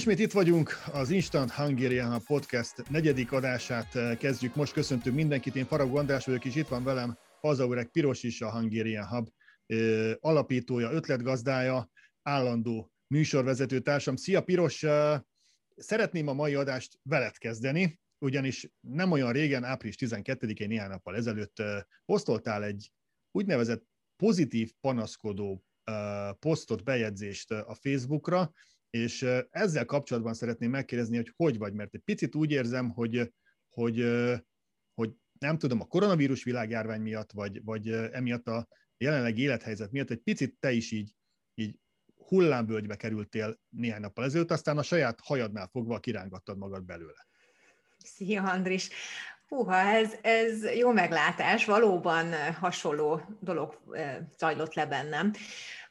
Ismét itt vagyunk, az Instant Hungarian Podcast negyedik adását eh, kezdjük. Most köszöntünk mindenkit, én Faragó András vagyok, és itt van velem Hazaurek Piros is, a Hungarian Hub eh, alapítója, ötletgazdája, állandó műsorvezető társam. Szia Piros! Eh, szeretném a mai adást veled kezdeni, ugyanis nem olyan régen, április 12-én, néhány nappal ezelőtt posztoltál egy úgynevezett pozitív panaszkodó posztot, bejegyzést a Facebookra, és ezzel kapcsolatban szeretném megkérdezni, hogy hogy vagy, mert egy picit úgy érzem, hogy, hogy, hogy nem tudom, a koronavírus világjárvány miatt, vagy, vagy emiatt a jelenleg élethelyzet miatt egy picit te is így, így hullámvölgybe kerültél néhány nappal ezelőtt, aztán a saját hajadnál fogva kirángattad magad belőle. Szia, Andris! Húha, ez, ez jó meglátás, valóban hasonló dolog zajlott le bennem.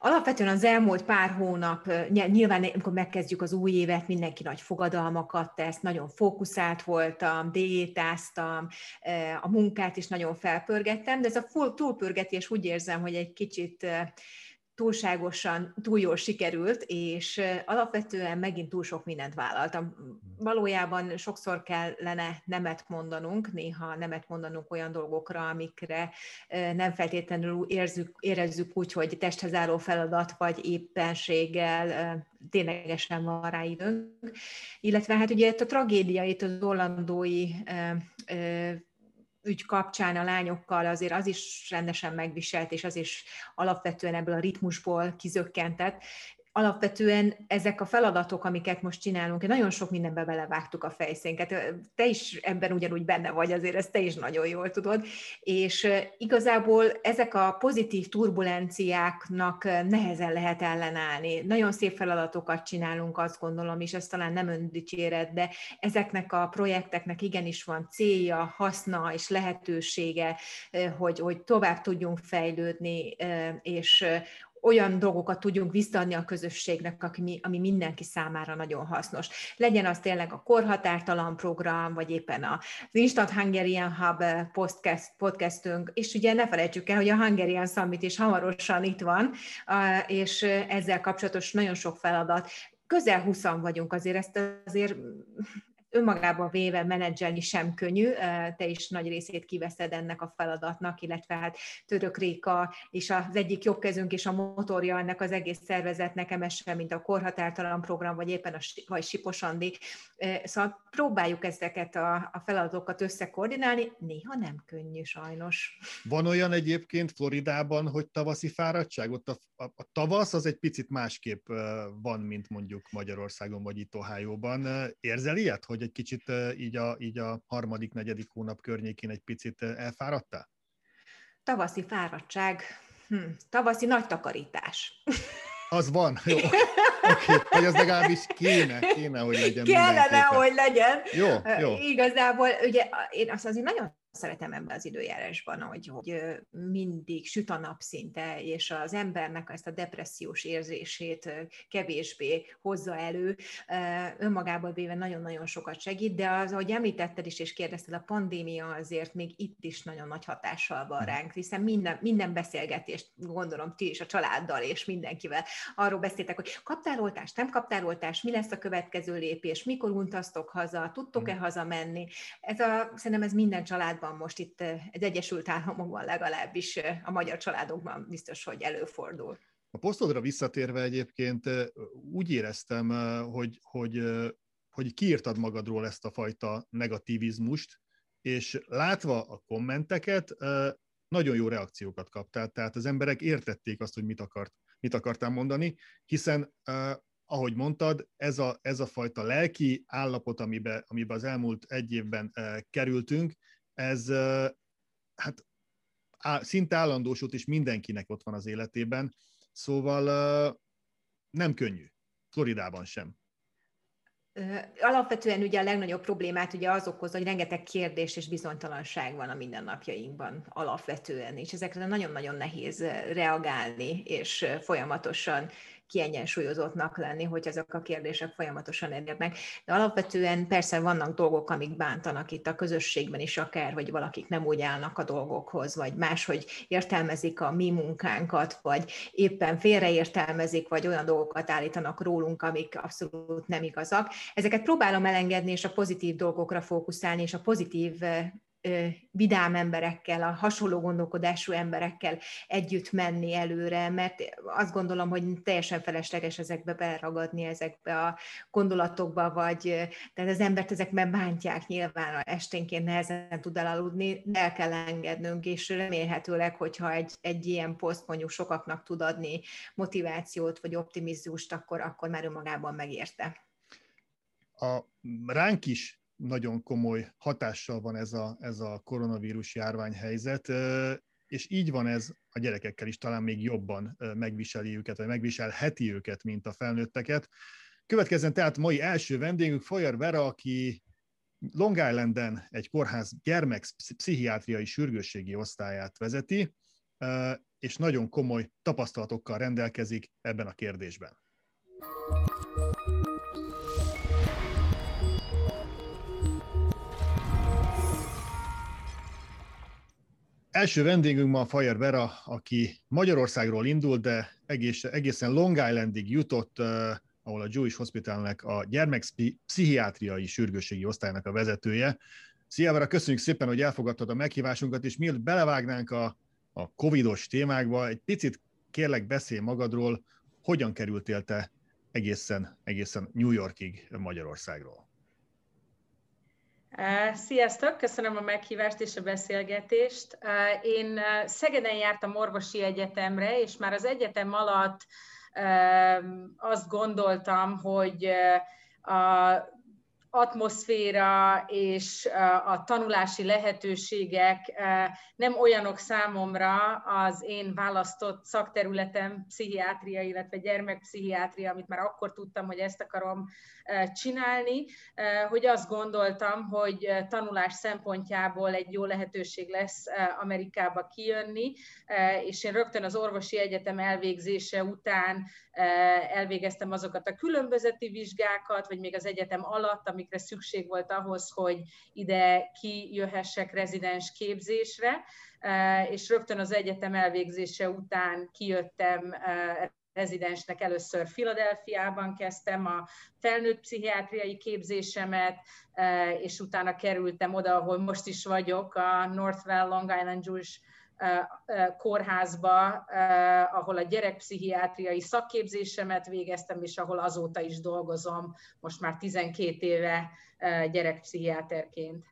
Alapvetően az elmúlt pár hónap, nyilván amikor megkezdjük az új évet, mindenki nagy fogadalmakat tesz, nagyon fókuszált voltam, diétáztam, a munkát is nagyon felpörgettem, de ez a túlpörgetés úgy érzem, hogy egy kicsit túlságosan, túl jól sikerült, és alapvetően megint túl sok mindent vállaltam. Valójában sokszor kellene nemet mondanunk, néha nemet mondanunk olyan dolgokra, amikre nem feltétlenül érzük, érezzük úgy, hogy testhez álló feladat, vagy éppenséggel ténylegesen van rá időnk. Illetve hát ugye a tragédia az orlandói ügy kapcsán a lányokkal azért az is rendesen megviselt, és az is alapvetően ebből a ritmusból kizökkentett, alapvetően ezek a feladatok, amiket most csinálunk, nagyon sok mindenbe belevágtuk a fejszénket. Te is ebben ugyanúgy benne vagy, azért ezt te is nagyon jól tudod. És igazából ezek a pozitív turbulenciáknak nehezen lehet ellenállni. Nagyon szép feladatokat csinálunk, azt gondolom, és ez talán nem öndicséret, de ezeknek a projekteknek igenis van célja, haszna és lehetősége, hogy, hogy tovább tudjunk fejlődni, és olyan dolgokat tudjunk visszaadni a közösségnek, ami, ami mindenki számára nagyon hasznos. Legyen az tényleg a korhatártalan program, vagy éppen az Instant Hungarian Hub podcast, podcastünk, és ugye ne felejtsük el, hogy a Hungarian Summit is hamarosan itt van, és ezzel kapcsolatos nagyon sok feladat közel 20 vagyunk, azért ezt azért önmagában véve menedzselni sem könnyű, te is nagy részét kiveszed ennek a feladatnak, illetve hát Török Réka és az egyik jobbkezünk és a motorja ennek az egész szervezetnek, emesen, mint a korhatártalan program, vagy éppen a vagy Sipos Andi. Szóval próbáljuk ezeket a, a feladatokat összekoordinálni, néha nem könnyű sajnos. Van olyan egyébként Floridában, hogy tavaszi fáradtság? Ott a, a, a tavasz az egy picit másképp van, mint mondjuk Magyarországon vagy itt Ohio-ban. Érzel ilyet, hogy egy kicsit így a, így a harmadik, negyedik hónap környékén egy picit elfáradtál? Tavaszi fáradtság, hm, tavaszi nagy takarítás. Az van, jó. Okay. vagy az legalábbis kéne, kéne, hogy legyen Kellene, hogy legyen. Jó, jó. Igazából, ugye én azt azért nagyon szeretem ebben az időjárásban, hogy, hogy mindig süt a nap szinte, és az embernek ezt a depressziós érzését kevésbé hozza elő. Önmagából véve nagyon-nagyon sokat segít, de az, ahogy említetted is, és kérdezted, a pandémia azért még itt is nagyon nagy hatással van ránk, hiszen minden, minden beszélgetést, gondolom ti is a családdal és mindenkivel arról beszéltek, hogy kaptál oltást, nem kaptál oltást, mi lesz a következő lépés, mikor utaztok haza, tudtok-e hazamenni. Ez a, szerintem ez minden család családban most itt egy Egyesült Államokban legalábbis a magyar családokban biztos, hogy előfordul. A posztodra visszatérve egyébként úgy éreztem, hogy, hogy, hogy kiírtad magadról ezt a fajta negativizmust, és látva a kommenteket, nagyon jó reakciókat kaptál, tehát az emberek értették azt, hogy mit, akart, mit akartál mondani, hiszen ahogy mondtad, ez a, ez a fajta lelki állapot, amiben, amiben az elmúlt egy évben kerültünk, ez hát szinte állandósult, és mindenkinek ott van az életében, szóval nem könnyű. Floridában sem. Alapvetően ugye a legnagyobb problémát ugye az okozza, hogy rengeteg kérdés és bizonytalanság van a mindennapjainkban alapvetően, és ezekre nagyon-nagyon nehéz reagálni, és folyamatosan kiegyensúlyozottnak lenni, hogy ezek a kérdések folyamatosan érnek. De alapvetően persze vannak dolgok, amik bántanak itt a közösségben is akár, hogy valakik nem úgy állnak a dolgokhoz, vagy máshogy értelmezik a mi munkánkat, vagy éppen félreértelmezik, vagy olyan dolgokat állítanak rólunk, amik abszolút nem igazak. Ezeket próbálom elengedni, és a pozitív dolgokra fókuszálni, és a pozitív vidám emberekkel, a hasonló gondolkodású emberekkel együtt menni előre, mert azt gondolom, hogy teljesen felesleges ezekbe beragadni, ezekbe a gondolatokba, vagy tehát az embert ezekben bántják nyilván, esténként nehezen tud elaludni, el kell engednünk, és remélhetőleg, hogyha egy, egy ilyen poszt mondjuk sokaknak tud adni motivációt, vagy optimizmust, akkor, akkor már önmagában megérte. A ránk is nagyon komoly hatással van ez a, ez a koronavírus járványhelyzet, és így van ez a gyerekekkel is, talán még jobban megviseli őket, vagy megviselheti őket, mint a felnőtteket. Következzen tehát mai első vendégünk Foyer Vera, aki Long Islanden egy kórház gyermek pszichiátriai sürgősségi osztályát vezeti, és nagyon komoly tapasztalatokkal rendelkezik ebben a kérdésben. Első vendégünk ma Fajer Vera, aki Magyarországról indult, de egész, egészen Long Islandig jutott, ahol a Jewish Hospitalnek a gyermekpszichiátriai sürgősségi osztálynak a vezetője. Szia Vera, köszönjük szépen, hogy elfogadtad a meghívásunkat, és mielőtt belevágnánk a, a covidos témákba, egy picit kérlek beszélj magadról, hogyan kerültél te egészen, egészen New Yorkig Magyarországról? Sziasztok, köszönöm a meghívást és a beszélgetést. Én Szegeden jártam orvosi egyetemre, és már az egyetem alatt azt gondoltam, hogy a atmoszféra és a tanulási lehetőségek nem olyanok számomra az én választott szakterületem pszichiátria, illetve gyermekpszichiátria, amit már akkor tudtam, hogy ezt akarom csinálni, hogy azt gondoltam, hogy tanulás szempontjából egy jó lehetőség lesz Amerikába kijönni, és én rögtön az orvosi egyetem elvégzése után elvégeztem azokat a különbözeti vizsgákat, vagy még az egyetem alatt, amikre szükség volt ahhoz, hogy ide kijöhessek rezidens képzésre, és rögtön az egyetem elvégzése után kijöttem rezidensnek először Filadelfiában kezdtem a felnőtt pszichiátriai képzésemet, és utána kerültem oda, ahol most is vagyok, a Northwell Long Island Jewish kórházba, ahol a gyerekpszichiátriai szakképzésemet végeztem, és ahol azóta is dolgozom, most már 12 éve gyerekpszichiáterként.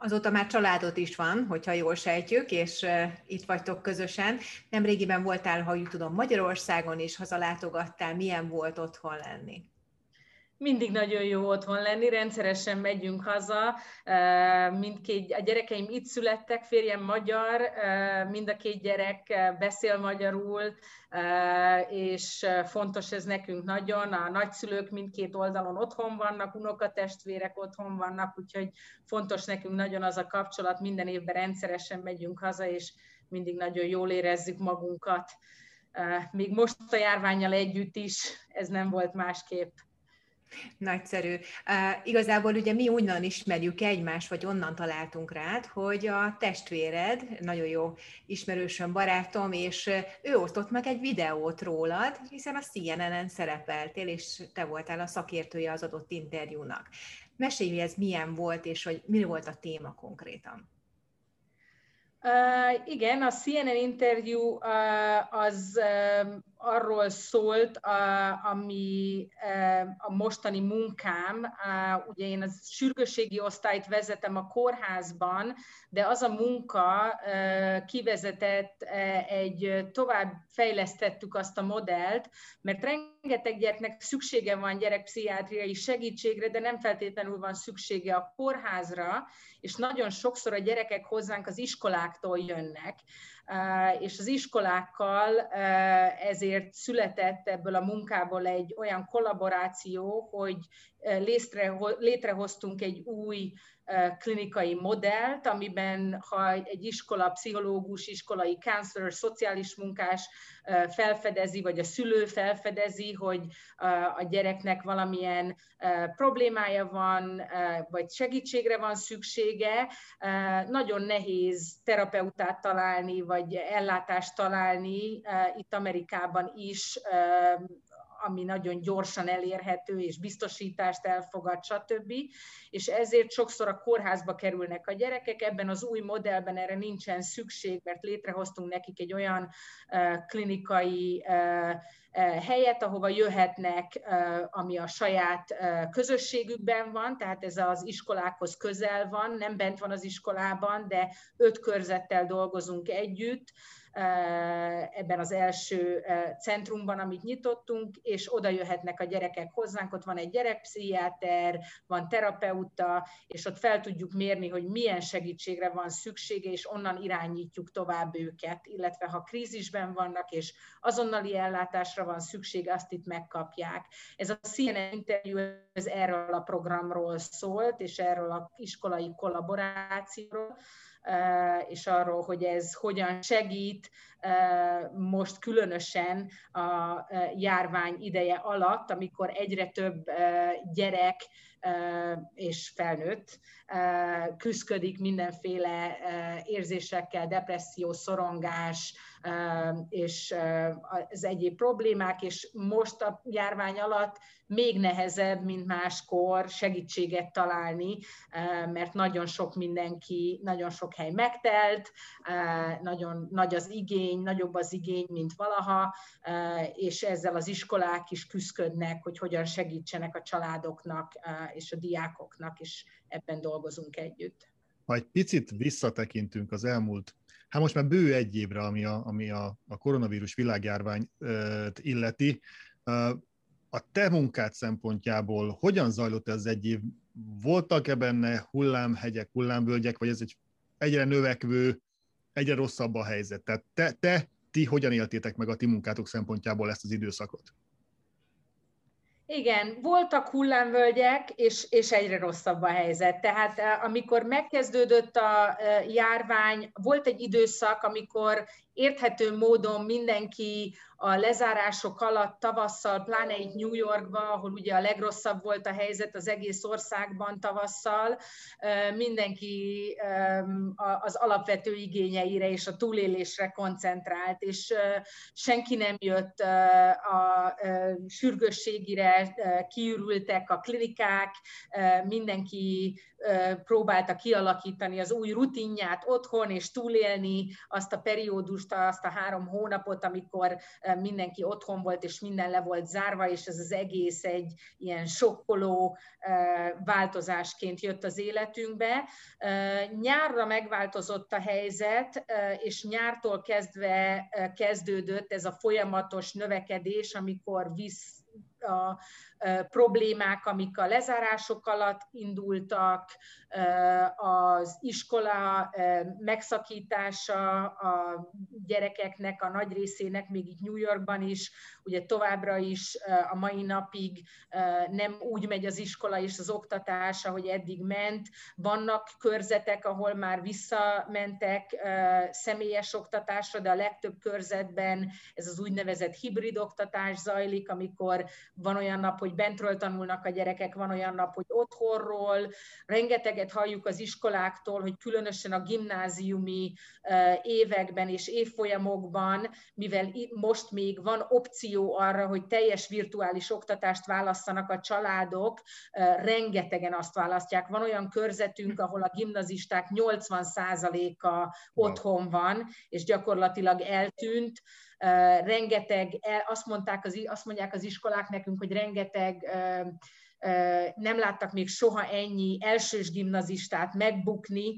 Azóta már családot is van, hogyha jól sejtjük, és itt vagytok közösen. Nem régiben voltál, ha úgy tudom, Magyarországon is hazalátogattál. Milyen volt otthon lenni? Mindig nagyon jó otthon lenni, rendszeresen megyünk haza, mindkét, a gyerekeim itt születtek, férjem magyar, mind a két gyerek beszél magyarul, és fontos ez nekünk nagyon, a nagyszülők mindkét oldalon otthon vannak, unokatestvérek otthon vannak, úgyhogy fontos nekünk nagyon az a kapcsolat, minden évben rendszeresen megyünk haza, és mindig nagyon jól érezzük magunkat. Még most a járványjal együtt is ez nem volt másképp. Nagyszerű. Uh, igazából ugye mi onnan ismerjük egymást, vagy onnan találtunk rád, hogy a testvéred, nagyon jó ismerősöm, barátom, és ő osztott meg egy videót rólad, hiszen a CNN-en szerepeltél, és te voltál a szakértője az adott interjúnak. Mesélj, hogy ez milyen volt, és hogy mi volt a téma konkrétan. Uh, igen, a CNN interjú uh, az arról szólt, ami uh, a mostani munkám. Ugye én az sürgősségi osztályt vezetem a kórházban, de az a munka uh, kivezetett uh, egy, tovább fejlesztettük azt a modellt, mert rengeteg gyereknek szüksége van gyerekpszichiátriai segítségre, de nem feltétlenül van szüksége a kórházra, és nagyon sokszor a gyerekek hozzánk az iskoláktól jönnek, és az iskolákkal ezért született ebből a munkából egy olyan kollaboráció, hogy létrehoztunk egy új klinikai modellt, amiben ha egy iskola pszichológus, iskolai counselor, szociális munkás felfedezi, vagy a szülő felfedezi, hogy a gyereknek valamilyen problémája van, vagy segítségre van szüksége, nagyon nehéz terapeutát találni, vagy ellátást találni itt Amerikában is ami nagyon gyorsan elérhető, és biztosítást elfogad, stb. És ezért sokszor a kórházba kerülnek a gyerekek, ebben az új modellben erre nincsen szükség, mert létrehoztunk nekik egy olyan klinikai helyet, ahova jöhetnek, ami a saját közösségükben van, tehát ez az iskolákhoz közel van, nem bent van az iskolában, de öt körzettel dolgozunk együtt, ebben az első centrumban, amit nyitottunk, és oda jöhetnek a gyerekek hozzánk, ott van egy gyerekpszichiáter, van terapeuta, és ott fel tudjuk mérni, hogy milyen segítségre van szüksége, és onnan irányítjuk tovább őket, illetve ha krízisben vannak, és azonnali ellátásra van szüksége, azt itt megkapják. Ez a CNN interjú ez erről a programról szólt, és erről a iskolai kollaborációról, és arról, hogy ez hogyan segít most különösen a járvány ideje alatt, amikor egyre több gyerek és felnőtt küzdködik mindenféle érzésekkel, depresszió, szorongás és az egyéb problémák, és most a járvány alatt még nehezebb, mint máskor segítséget találni, mert nagyon sok mindenki, nagyon sok hely megtelt, nagyon nagy az igény, nagyobb az igény, mint valaha, és ezzel az iskolák is küzdködnek, hogy hogyan segítsenek a családoknak és a diákoknak, és ebben dolgozunk együtt. Ha egy picit visszatekintünk az elmúlt, hát most már bő egy évre, ami a, ami a, a koronavírus világjárvány illeti, a te munkád szempontjából hogyan zajlott ez egy év? Voltak-e benne hullámhegyek, hullámvölgyek, vagy ez egy egyre növekvő, egyre rosszabb a helyzet? Tehát te, te ti hogyan éltétek meg a ti munkátok szempontjából ezt az időszakot? Igen, voltak hullámvölgyek, és, és egyre rosszabb a helyzet. Tehát eh, amikor megkezdődött a eh, járvány, volt egy időszak, amikor érthető módon mindenki a lezárások alatt tavasszal, pláne itt New Yorkban, ahol ugye a legrosszabb volt a helyzet az egész országban tavasszal, mindenki az alapvető igényeire és a túlélésre koncentrált, és senki nem jött a sürgősségire, kiürültek a klinikák, mindenki próbálta kialakítani az új rutinját otthon, és túlélni azt a periódust, azt a három hónapot, amikor mindenki otthon volt, és minden le volt zárva, és ez az egész egy ilyen sokkoló változásként jött az életünkbe. Nyárra megváltozott a helyzet, és nyártól kezdve kezdődött ez a folyamatos növekedés, amikor visz a problémák, amik a lezárások alatt indultak, az iskola megszakítása a gyerekeknek, a nagy részének, még itt New Yorkban is, ugye továbbra is a mai napig nem úgy megy az iskola és az oktatás, ahogy eddig ment. Vannak körzetek, ahol már visszamentek személyes oktatásra, de a legtöbb körzetben ez az úgynevezett hibrid oktatás zajlik, amikor van olyan nap, hogy bentről tanulnak a gyerekek, van olyan nap, hogy otthonról. Rengeteget halljuk az iskoláktól, hogy különösen a gimnáziumi években és évfolyamokban, mivel most még van opció arra, hogy teljes virtuális oktatást válasszanak a családok, rengetegen azt választják. Van olyan körzetünk, ahol a gimnazisták 80%-a otthon van, és gyakorlatilag eltűnt rengeteg, azt, mondták az, azt mondják az iskolák nekünk, hogy rengeteg nem láttak még soha ennyi elsős gimnazistát megbukni,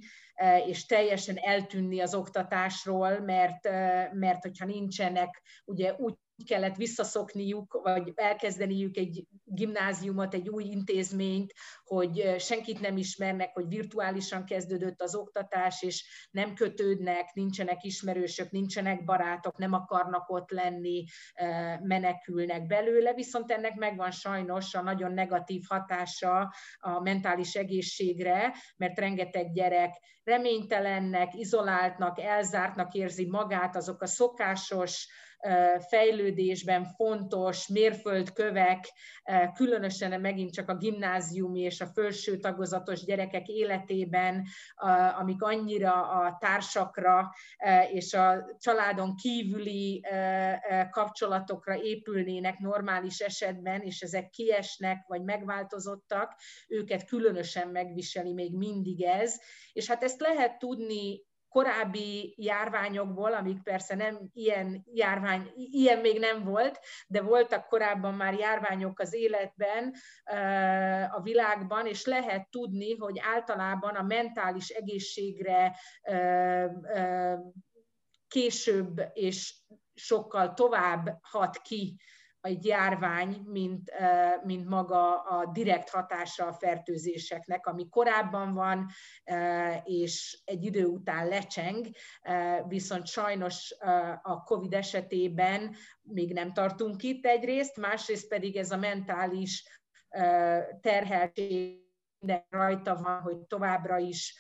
és teljesen eltűnni az oktatásról, mert, mert hogyha nincsenek ugye úgy kellett visszaszokniuk, vagy elkezdeniük egy gimnáziumot, egy új intézményt, hogy senkit nem ismernek, hogy virtuálisan kezdődött az oktatás, és nem kötődnek, nincsenek ismerősök, nincsenek barátok, nem akarnak ott lenni, menekülnek belőle, viszont ennek megvan sajnos a nagyon negatív hatása a mentális egészségre, mert rengeteg gyerek reménytelennek, izoláltnak, elzártnak érzi magát, azok a szokásos, fejlődésben fontos mérföldkövek, különösen megint csak a gimnáziumi és a felső tagozatos gyerekek életében, amik annyira a társakra és a családon kívüli kapcsolatokra épülnének normális esetben, és ezek kiesnek vagy megváltozottak, őket különösen megviseli még mindig ez. És hát ezt lehet tudni korábbi járványokból, amik persze nem ilyen járvány, ilyen még nem volt, de voltak korábban már járványok az életben, a világban, és lehet tudni, hogy általában a mentális egészségre később és sokkal tovább hat ki egy járvány, mint, mint maga a direkt hatása a fertőzéseknek, ami korábban van, és egy idő után lecseng, viszont sajnos a COVID esetében még nem tartunk itt egyrészt, másrészt pedig ez a mentális terheltség minden rajta van, hogy továbbra is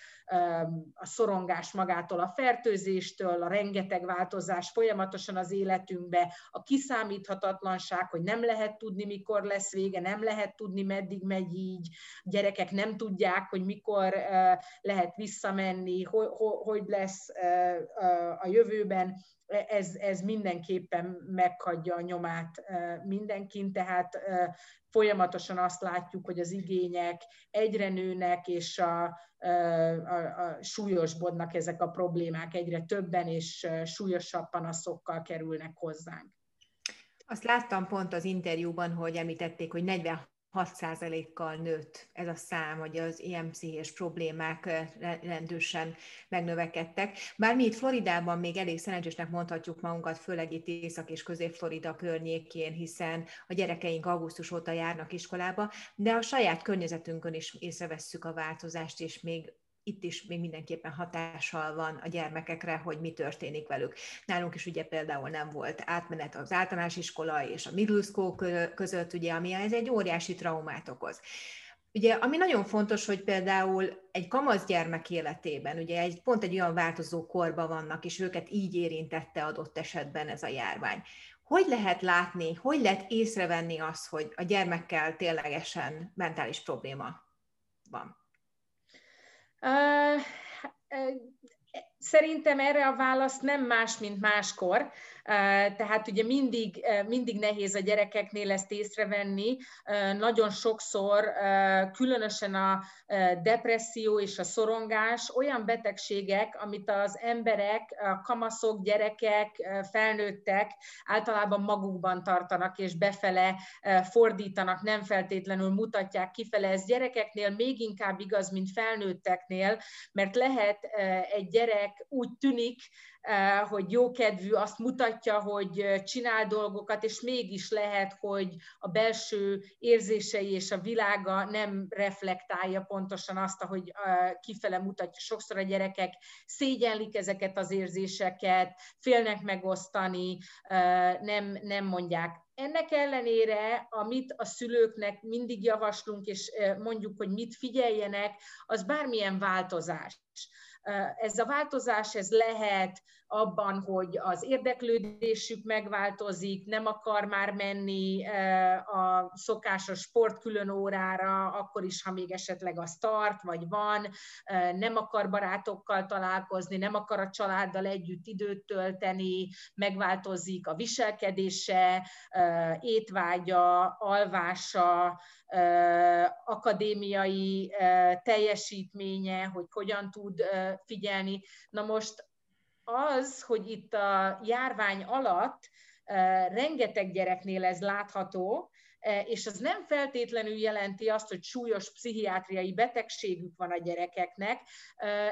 a szorongás magától a fertőzéstől, a rengeteg változás folyamatosan az életünkbe, a kiszámíthatatlanság, hogy nem lehet tudni, mikor lesz vége, nem lehet tudni, meddig megy így, gyerekek nem tudják, hogy mikor lehet visszamenni, hogy lesz a jövőben, ez, ez mindenképpen meghagyja a nyomát mindenkin, tehát folyamatosan azt látjuk, hogy az igények egyre nőnek, és a, a, a súlyosbodnak ezek a problémák, egyre többen és súlyosabb panaszokkal kerülnek hozzánk. Azt láttam pont az interjúban, hogy említették, hogy 40 6%-kal nőtt ez a szám, hogy az ilyen pszichés problémák rendősen megnövekedtek. Bár mi itt Floridában még elég szerencsésnek mondhatjuk magunkat, főleg itt Észak- és Közép-Florida környékén, hiszen a gyerekeink augusztus óta járnak iskolába, de a saját környezetünkön is észrevesszük a változást, és még itt is még mindenképpen hatással van a gyermekekre, hogy mi történik velük. Nálunk is ugye például nem volt átmenet az általános iskola és a middle school között, ugye, ami ez egy óriási traumát okoz. Ugye, ami nagyon fontos, hogy például egy kamasz gyermek életében, ugye egy, pont egy olyan változó korban vannak, és őket így érintette adott esetben ez a járvány. Hogy lehet látni, hogy lehet észrevenni azt, hogy a gyermekkel ténylegesen mentális probléma van? Szerintem erre a válasz nem más, mint máskor. Tehát ugye mindig, mindig nehéz a gyerekeknél ezt észrevenni. Nagyon sokszor, különösen a depresszió és a szorongás olyan betegségek, amit az emberek, a kamaszok, gyerekek, felnőttek általában magukban tartanak és befele fordítanak, nem feltétlenül mutatják kifele. Ez gyerekeknél még inkább igaz, mint felnőtteknél, mert lehet egy gyerek úgy tűnik, hogy jókedvű, azt mutatja, hogy csinál dolgokat, és mégis lehet, hogy a belső érzései és a világa nem reflektálja pontosan azt, ahogy kifele mutatja. Sokszor a gyerekek szégyenlik ezeket az érzéseket, félnek megosztani, nem, nem mondják ennek ellenére, amit a szülőknek mindig javaslunk, és mondjuk, hogy mit figyeljenek, az bármilyen változás. Ez a változás ez lehet abban, hogy az érdeklődésük megváltozik, nem akar már menni a szokásos sport külön órára, akkor is, ha még esetleg az tart, vagy van, nem akar barátokkal találkozni, nem akar a családdal együtt időt tölteni, megváltozik a viselkedése, étvágya, alvása, akadémiai teljesítménye, hogy hogyan tud figyelni. Na most az, hogy itt a járvány alatt rengeteg gyereknél ez látható, és az nem feltétlenül jelenti azt, hogy súlyos pszichiátriai betegségük van a gyerekeknek,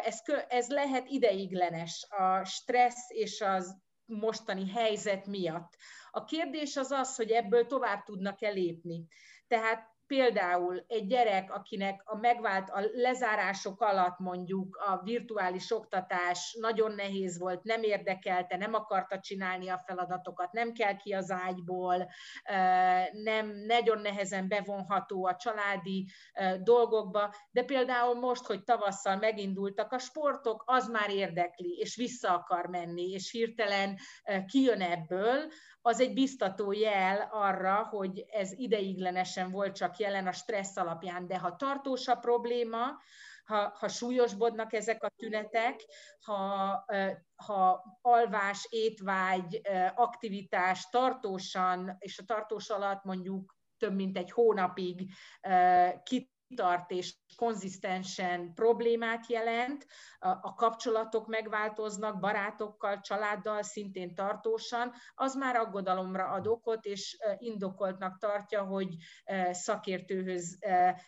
ez, ez lehet ideiglenes, a stressz és az mostani helyzet miatt. A kérdés az az, hogy ebből tovább tudnak-e lépni. Tehát például egy gyerek, akinek a megvált a lezárások alatt mondjuk a virtuális oktatás nagyon nehéz volt, nem érdekelte, nem akarta csinálni a feladatokat, nem kell ki az ágyból, nem nagyon nehezen bevonható a családi dolgokba, de például most, hogy tavasszal megindultak a sportok, az már érdekli, és vissza akar menni, és hirtelen kijön ebből, az egy biztató jel arra, hogy ez ideiglenesen volt csak jelen a stressz alapján, de ha tartós a probléma, ha, ha súlyosbodnak ezek a tünetek, ha, ha alvás, étvágy, aktivitás tartósan, és a tartós alatt mondjuk több mint egy hónapig kit tart és konzisztensen problémát jelent, a kapcsolatok megváltoznak barátokkal, családdal szintén tartósan, az már aggodalomra ad okot, és indokoltnak tartja, hogy szakértőhöz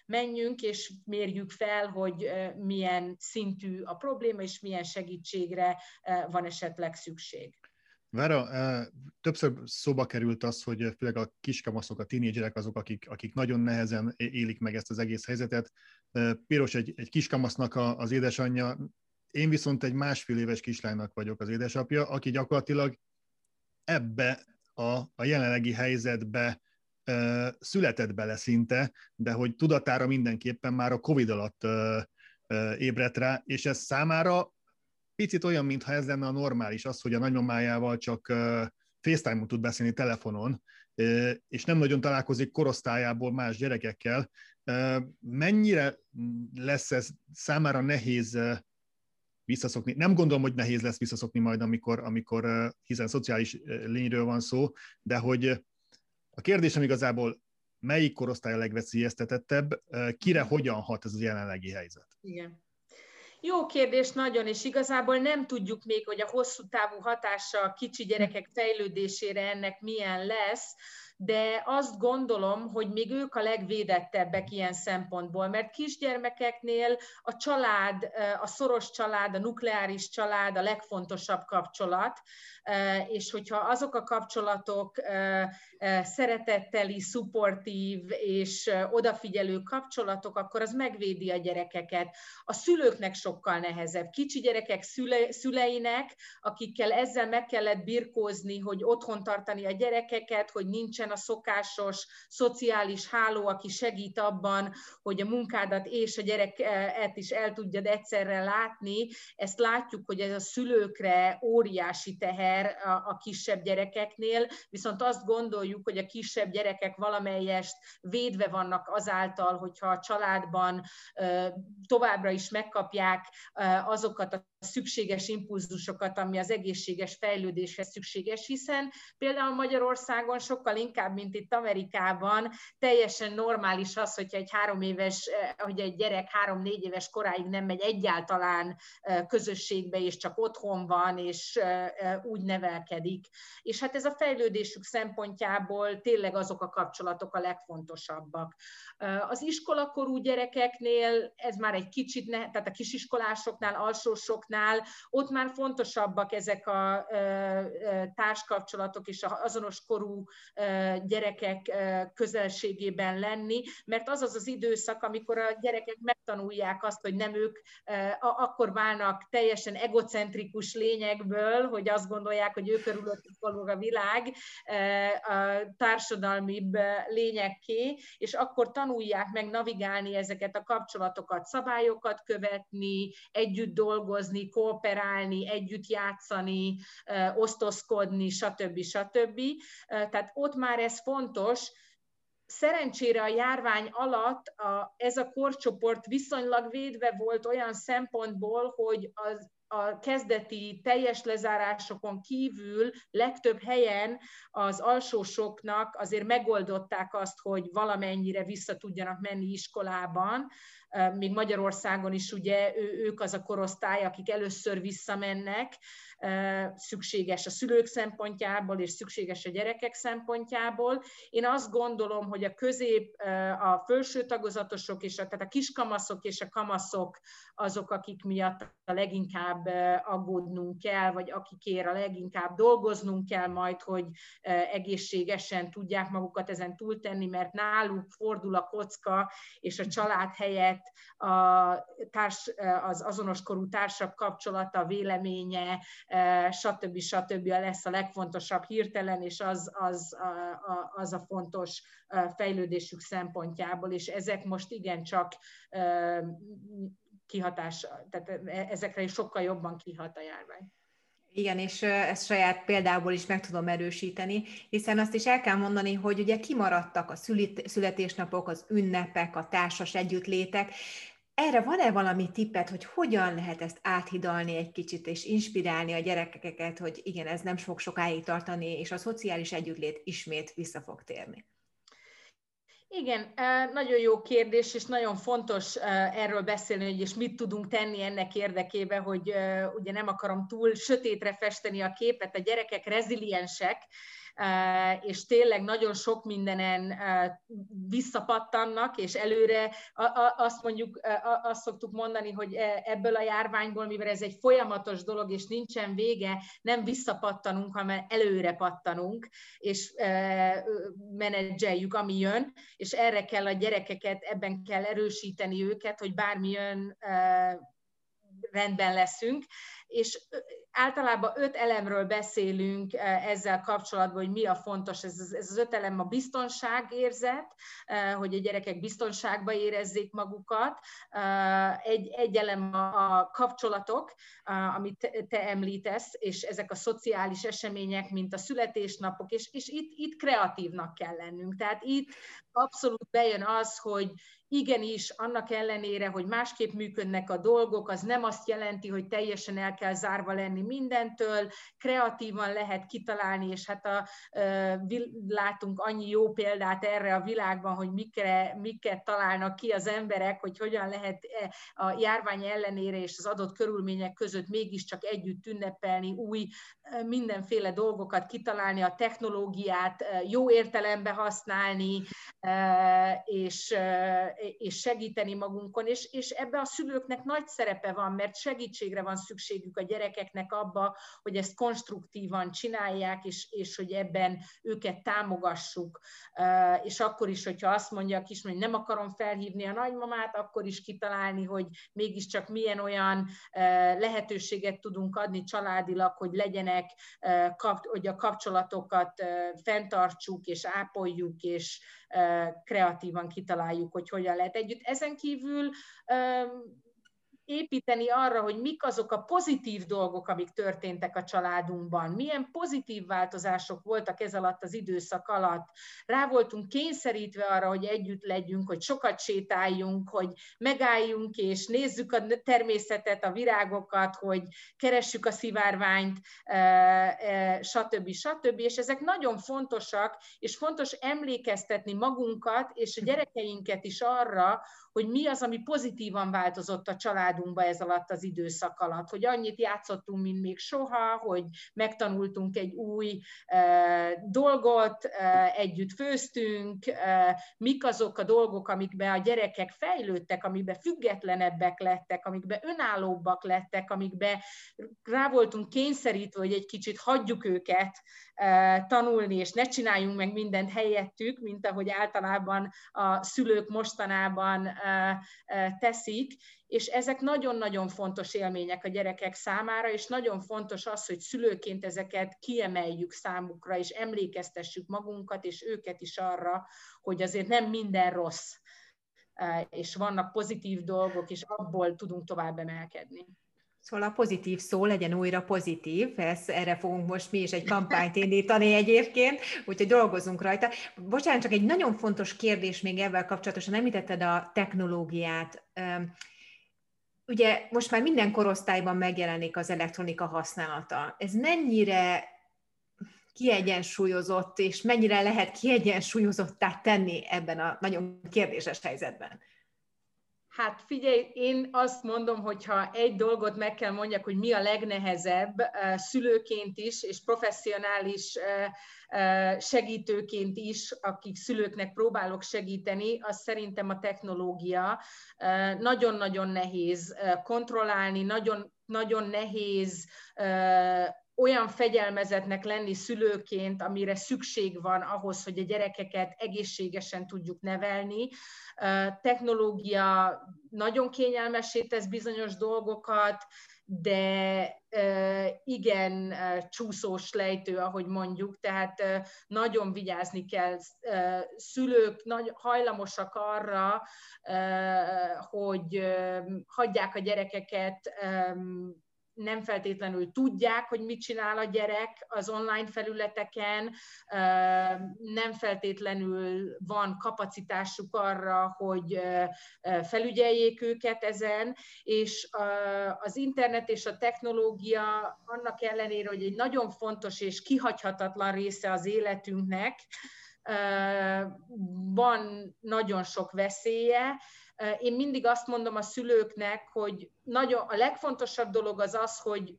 menjünk, és mérjük fel, hogy milyen szintű a probléma, és milyen segítségre van esetleg szükség. Vera, többször szóba került az, hogy főleg a kiskamaszok, a tinédzserek azok, akik, akik nagyon nehezen élik meg ezt az egész helyzetet. Piros egy, egy kiskamasznak a, az édesanyja, én viszont egy másfél éves kislánynak vagyok az édesapja, aki gyakorlatilag ebbe a, a jelenlegi helyzetbe e, született bele szinte, de hogy tudatára mindenképpen már a Covid alatt e, e, ébredt rá, és ez számára picit olyan, mintha ez lenne a normális, az, hogy a nagymamájával csak FaceTime-on tud beszélni telefonon, és nem nagyon találkozik korosztályából más gyerekekkel. Mennyire lesz ez számára nehéz visszaszokni? Nem gondolom, hogy nehéz lesz visszaszokni majd, amikor, amikor hiszen szociális lényről van szó, de hogy a kérdésem igazából melyik korosztály a legveszélyeztetettebb, kire hogyan hat ez a jelenlegi helyzet? Igen. Jó kérdés nagyon, és igazából nem tudjuk még, hogy a hosszú távú hatása a kicsi gyerekek fejlődésére ennek milyen lesz, de azt gondolom, hogy még ők a legvédettebbek ilyen szempontból, mert kisgyermekeknél a család, a szoros család, a nukleáris család a legfontosabb kapcsolat, és hogyha azok a kapcsolatok szeretetteli, szupportív és odafigyelő kapcsolatok, akkor az megvédi a gyerekeket. A szülőknek sokkal nehezebb. Kicsi gyerekek szüle, szüleinek, akikkel ezzel meg kellett birkózni, hogy otthon tartani a gyerekeket, hogy nincsen a szokásos szociális háló, aki segít abban, hogy a munkádat és a gyereket is el tudjad egyszerre látni. Ezt látjuk, hogy ez a szülőkre óriási teher a kisebb gyerekeknél, viszont azt gondoljuk, hogy a kisebb gyerekek valamelyest védve vannak azáltal, hogyha a családban továbbra is megkapják azokat a szükséges impulzusokat, ami az egészséges fejlődéshez szükséges, hiszen például Magyarországon sokkal inkább, mint itt Amerikában, teljesen normális az, hogyha egy három éves, hogy egy gyerek három-négy éves koráig nem megy egyáltalán közösségbe, és csak otthon van, és úgy nevelkedik. És hát ez a fejlődésük szempontjából tényleg azok a kapcsolatok a legfontosabbak. Az iskolakorú gyerekeknél ez már egy kicsit, ne, tehát a kisiskolásoknál, alsósoknál, ott már fontosabbak ezek a társkapcsolatok és az azonos korú gyerekek közelségében lenni, mert az az az időszak, amikor a gyerekek megtanulják azt, hogy nem ők akkor válnak teljesen egocentrikus lényekből, hogy azt gondolják, hogy ők körülöttük való a világ, a társadalmibb lényekké, és akkor tanulják meg navigálni ezeket a kapcsolatokat, szabályokat követni, együtt dolgozni, kooperálni, együtt játszani, osztozkodni, stb. stb. Tehát ott már ez fontos, szerencsére a járvány alatt a, ez a korcsoport viszonylag védve volt olyan szempontból, hogy az a kezdeti teljes lezárásokon kívül legtöbb helyen az alsósoknak azért megoldották azt, hogy valamennyire vissza tudjanak menni iskolában, még Magyarországon is ugye ők az a korosztály, akik először visszamennek, szükséges a szülők szempontjából, és szükséges a gyerekek szempontjából. Én azt gondolom, hogy a közép, a felső tagozatosok, és a, tehát a kiskamaszok és a kamaszok azok, akik miatt a leginkább aggódnunk kell, vagy akikért a leginkább dolgoznunk kell majd, hogy egészségesen tudják magukat ezen túltenni, mert náluk fordul a kocka, és a család helyett a társ, az azonoskorú társak kapcsolata, véleménye, stb. stb. lesz a legfontosabb hirtelen, és az, az, az a fontos fejlődésük szempontjából, és ezek most igencsak kihatás, tehát ezekre is sokkal jobban kihat a járvány. Igen, és ezt saját példából is meg tudom erősíteni, hiszen azt is el kell mondani, hogy ugye kimaradtak a születésnapok, az ünnepek, a társas együttlétek, erre van-e valami tippet, hogy hogyan lehet ezt áthidalni egy kicsit, és inspirálni a gyerekeket, hogy igen, ez nem sok sokáig tartani, és a szociális együttlét ismét vissza fog térni? Igen, nagyon jó kérdés, és nagyon fontos erről beszélni, hogy és mit tudunk tenni ennek érdekében, hogy ugye nem akarom túl sötétre festeni a képet, a gyerekek reziliensek, és tényleg nagyon sok mindenen visszapattannak, és előre azt mondjuk, azt szoktuk mondani, hogy e, ebből a járványból, mivel ez egy folyamatos dolog, és nincsen vége, nem visszapattanunk, hanem előre pattanunk, és menedzseljük, ami jön, és erre kell a gyerekeket, ebben kell erősíteni őket, hogy bármi jön, rendben leszünk, és általában öt elemről beszélünk ezzel kapcsolatban, hogy mi a fontos. Ez, ez az öt elem a biztonságérzet, hogy a gyerekek biztonságba érezzék magukat. Egy, egy elem a, a kapcsolatok, amit te említesz, és ezek a szociális események, mint a születésnapok, és, és itt, itt kreatívnak kell lennünk. Tehát itt abszolút bejön az, hogy igenis, annak ellenére, hogy másképp működnek a dolgok, az nem azt jelenti, hogy teljesen el kell zárva lenni mindentől, kreatívan lehet kitalálni, és hát a, látunk annyi jó példát erre a világban, hogy mikre, miket találnak ki az emberek, hogy hogyan lehet e, a járvány ellenére és az adott körülmények között mégiscsak együtt ünnepelni, új mindenféle dolgokat kitalálni, a technológiát jó értelembe használni, és és segíteni magunkon, és, és ebbe a szülőknek nagy szerepe van, mert segítségre van szükségük a gyerekeknek abba, hogy ezt konstruktívan csinálják, és, és hogy ebben őket támogassuk. És akkor is, hogyha azt mondja a kislány, hogy nem akarom felhívni a nagymamát, akkor is kitalálni, hogy mégiscsak milyen olyan lehetőséget tudunk adni családilag, hogy legyenek, hogy a kapcsolatokat fenntartsuk és ápoljuk, és kreatívan kitaláljuk, hogy hogyan lehet együtt. Ezen kívül építeni arra, hogy mik azok a pozitív dolgok, amik történtek a családunkban, milyen pozitív változások voltak ez alatt az időszak alatt. Rá voltunk kényszerítve arra, hogy együtt legyünk, hogy sokat sétáljunk, hogy megálljunk és nézzük a természetet, a virágokat, hogy keressük a szivárványt, stb. stb. És ezek nagyon fontosak, és fontos emlékeztetni magunkat és a gyerekeinket is arra, hogy mi az, ami pozitívan változott a családunkba ez alatt az időszak alatt, hogy annyit játszottunk, mint még soha, hogy megtanultunk egy új uh, dolgot, uh, együtt főztünk, uh, mik azok a dolgok, amikbe a gyerekek fejlődtek, amikbe függetlenebbek lettek, amikbe önállóbbak lettek, amikbe rá voltunk kényszerítve, hogy egy kicsit hagyjuk őket tanulni, és ne csináljunk meg mindent helyettük, mint ahogy általában a szülők mostanában teszik, és ezek nagyon-nagyon fontos élmények a gyerekek számára, és nagyon fontos az, hogy szülőként ezeket kiemeljük számukra, és emlékeztessük magunkat, és őket is arra, hogy azért nem minden rossz, és vannak pozitív dolgok, és abból tudunk tovább emelkedni. Szóval a pozitív szó legyen újra pozitív, ez, erre fogunk most mi is egy kampányt indítani egyébként, úgyhogy dolgozunk rajta. Bocsánat, csak egy nagyon fontos kérdés még ebben kapcsolatosan, említetted a technológiát. ugye most már minden korosztályban megjelenik az elektronika használata. Ez mennyire kiegyensúlyozott, és mennyire lehet kiegyensúlyozottá tenni ebben a nagyon kérdéses helyzetben? Hát figyelj, én azt mondom, hogy ha egy dolgot meg kell mondjak, hogy mi a legnehezebb szülőként is, és professzionális segítőként is, akik szülőknek próbálok segíteni, az szerintem a technológia. Nagyon-nagyon nehéz kontrollálni, nagyon, nagyon nehéz olyan fegyelmezetnek lenni szülőként, amire szükség van ahhoz, hogy a gyerekeket egészségesen tudjuk nevelni. Technológia nagyon kényelmesé tesz bizonyos dolgokat, de igen csúszós lejtő, ahogy mondjuk, tehát nagyon vigyázni kell. Szülők nagy, hajlamosak arra, hogy hagyják a gyerekeket nem feltétlenül tudják, hogy mit csinál a gyerek az online felületeken, nem feltétlenül van kapacitásuk arra, hogy felügyeljék őket ezen, és az internet és a technológia annak ellenére, hogy egy nagyon fontos és kihagyhatatlan része az életünknek, van nagyon sok veszélye, én mindig azt mondom a szülőknek, hogy nagyon, a legfontosabb dolog az az, hogy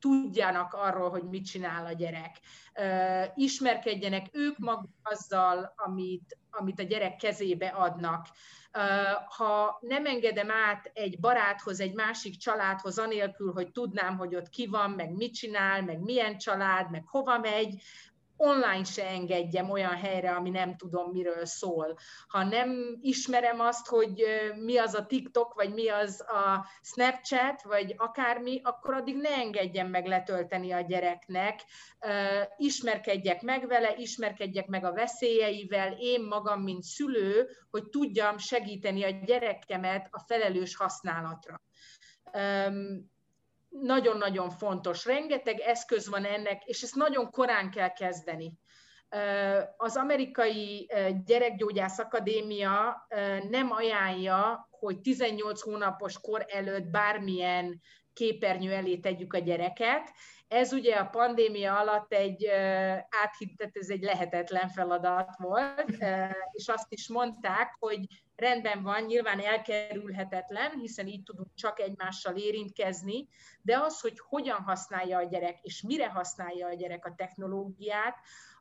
tudjanak arról, hogy mit csinál a gyerek. Ismerkedjenek ők maguk azzal, amit, amit a gyerek kezébe adnak. Ha nem engedem át egy baráthoz, egy másik családhoz, anélkül, hogy tudnám, hogy ott ki van, meg mit csinál, meg milyen család, meg hova megy, online se engedjem olyan helyre, ami nem tudom, miről szól. Ha nem ismerem azt, hogy mi az a TikTok, vagy mi az a Snapchat, vagy akármi, akkor addig ne engedjem meg letölteni a gyereknek. Ismerkedjek meg vele, ismerkedjek meg a veszélyeivel, én magam, mint szülő, hogy tudjam segíteni a gyerekemet a felelős használatra nagyon-nagyon fontos. Rengeteg eszköz van ennek, és ezt nagyon korán kell kezdeni. Az amerikai gyerekgyógyász akadémia nem ajánlja, hogy 18 hónapos kor előtt bármilyen képernyő elé tegyük a gyereket. Ez ugye a pandémia alatt egy áthittet, ez egy lehetetlen feladat volt, és azt is mondták, hogy rendben van, nyilván elkerülhetetlen, hiszen így tudunk csak egymással érintkezni, de az, hogy hogyan használja a gyerek, és mire használja a gyerek a technológiát,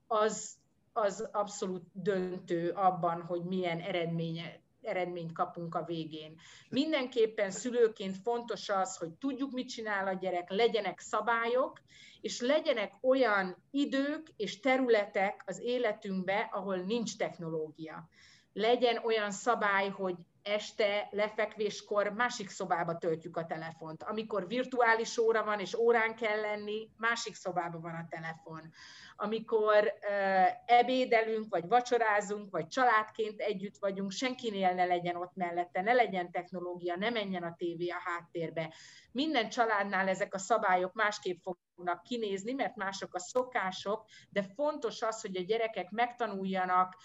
az, az abszolút döntő abban, hogy milyen eredménye, eredményt kapunk a végén. Mindenképpen szülőként fontos az, hogy tudjuk, mit csinál a gyerek, legyenek szabályok, és legyenek olyan idők és területek az életünkbe, ahol nincs technológia legyen olyan szabály, hogy este lefekvéskor másik szobába töltjük a telefont. Amikor virtuális óra van, és órán kell lenni, másik szobában van a telefon. Amikor uh, ebédelünk, vagy vacsorázunk, vagy családként együtt vagyunk, senkinél ne legyen ott mellette, ne legyen technológia, ne menjen a tévé a háttérbe. Minden családnál ezek a szabályok másképp fog fognak kinézni, mert mások a szokások, de fontos az, hogy a gyerekek megtanuljanak,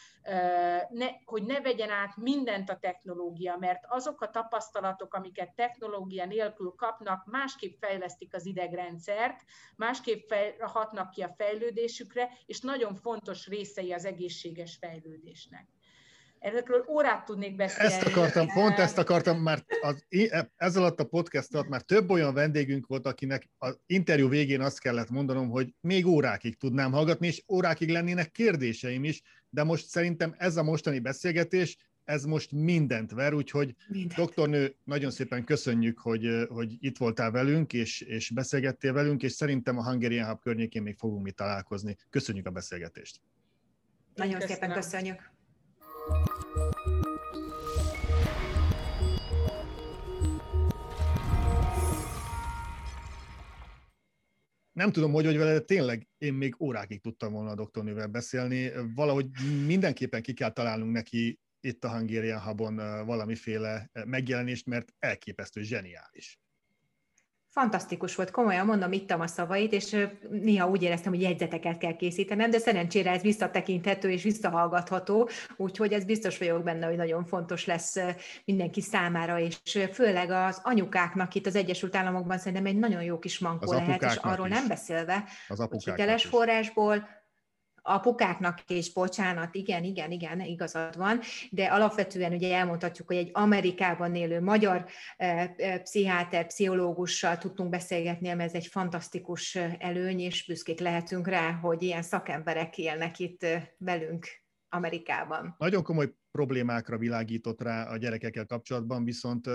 hogy ne vegyen át mindent a technológia, mert azok a tapasztalatok, amiket technológia nélkül kapnak, másképp fejlesztik az idegrendszert, másképp hatnak ki a fejlődésükre, és nagyon fontos részei az egészséges fejlődésnek. Ezekről órát tudnék beszélni. Ezt akartam, pont ezt akartam, mert az, ez alatt a podcast alatt már több olyan vendégünk volt, akinek az interjú végén azt kellett mondanom, hogy még órákig tudnám hallgatni, és órákig lennének kérdéseim is, de most szerintem ez a mostani beszélgetés, ez most mindent ver, úgyhogy mindent. doktornő, nagyon szépen köszönjük, hogy, hogy itt voltál velünk, és, és beszélgettél velünk, és szerintem a Hungarian Hub környékén még fogunk mi találkozni. Köszönjük a beszélgetést. Nagyon Köszönöm. szépen köszönjük. Nem tudom, hogy vagy vele, tényleg én még órákig tudtam volna a doktornővel beszélni. Valahogy mindenképpen ki kell találnunk neki itt a Hungarian Hubon valamiféle megjelenést, mert elképesztő zseniális. Fantasztikus volt, komolyan mondom, ittam a szavait, és néha úgy éreztem, hogy jegyzeteket kell készítenem, de szerencsére ez visszatekinthető és visszahallgatható, úgyhogy ez biztos vagyok benne, hogy nagyon fontos lesz mindenki számára, és főleg az anyukáknak itt az Egyesült Államokban szerintem egy nagyon jó kis mankó lehet, és arról is. nem beszélve, az hogy hiteles forrásból apukáknak és bocsánat, igen, igen, igen, igazad van, de alapvetően ugye elmondhatjuk, hogy egy Amerikában élő magyar eh, eh, pszichiáter, pszichológussal tudtunk beszélgetni, mert ez egy fantasztikus eh, előny, és büszkék lehetünk rá, hogy ilyen szakemberek élnek itt velünk Amerikában. Nagyon komoly problémákra világított rá a gyerekekkel kapcsolatban, viszont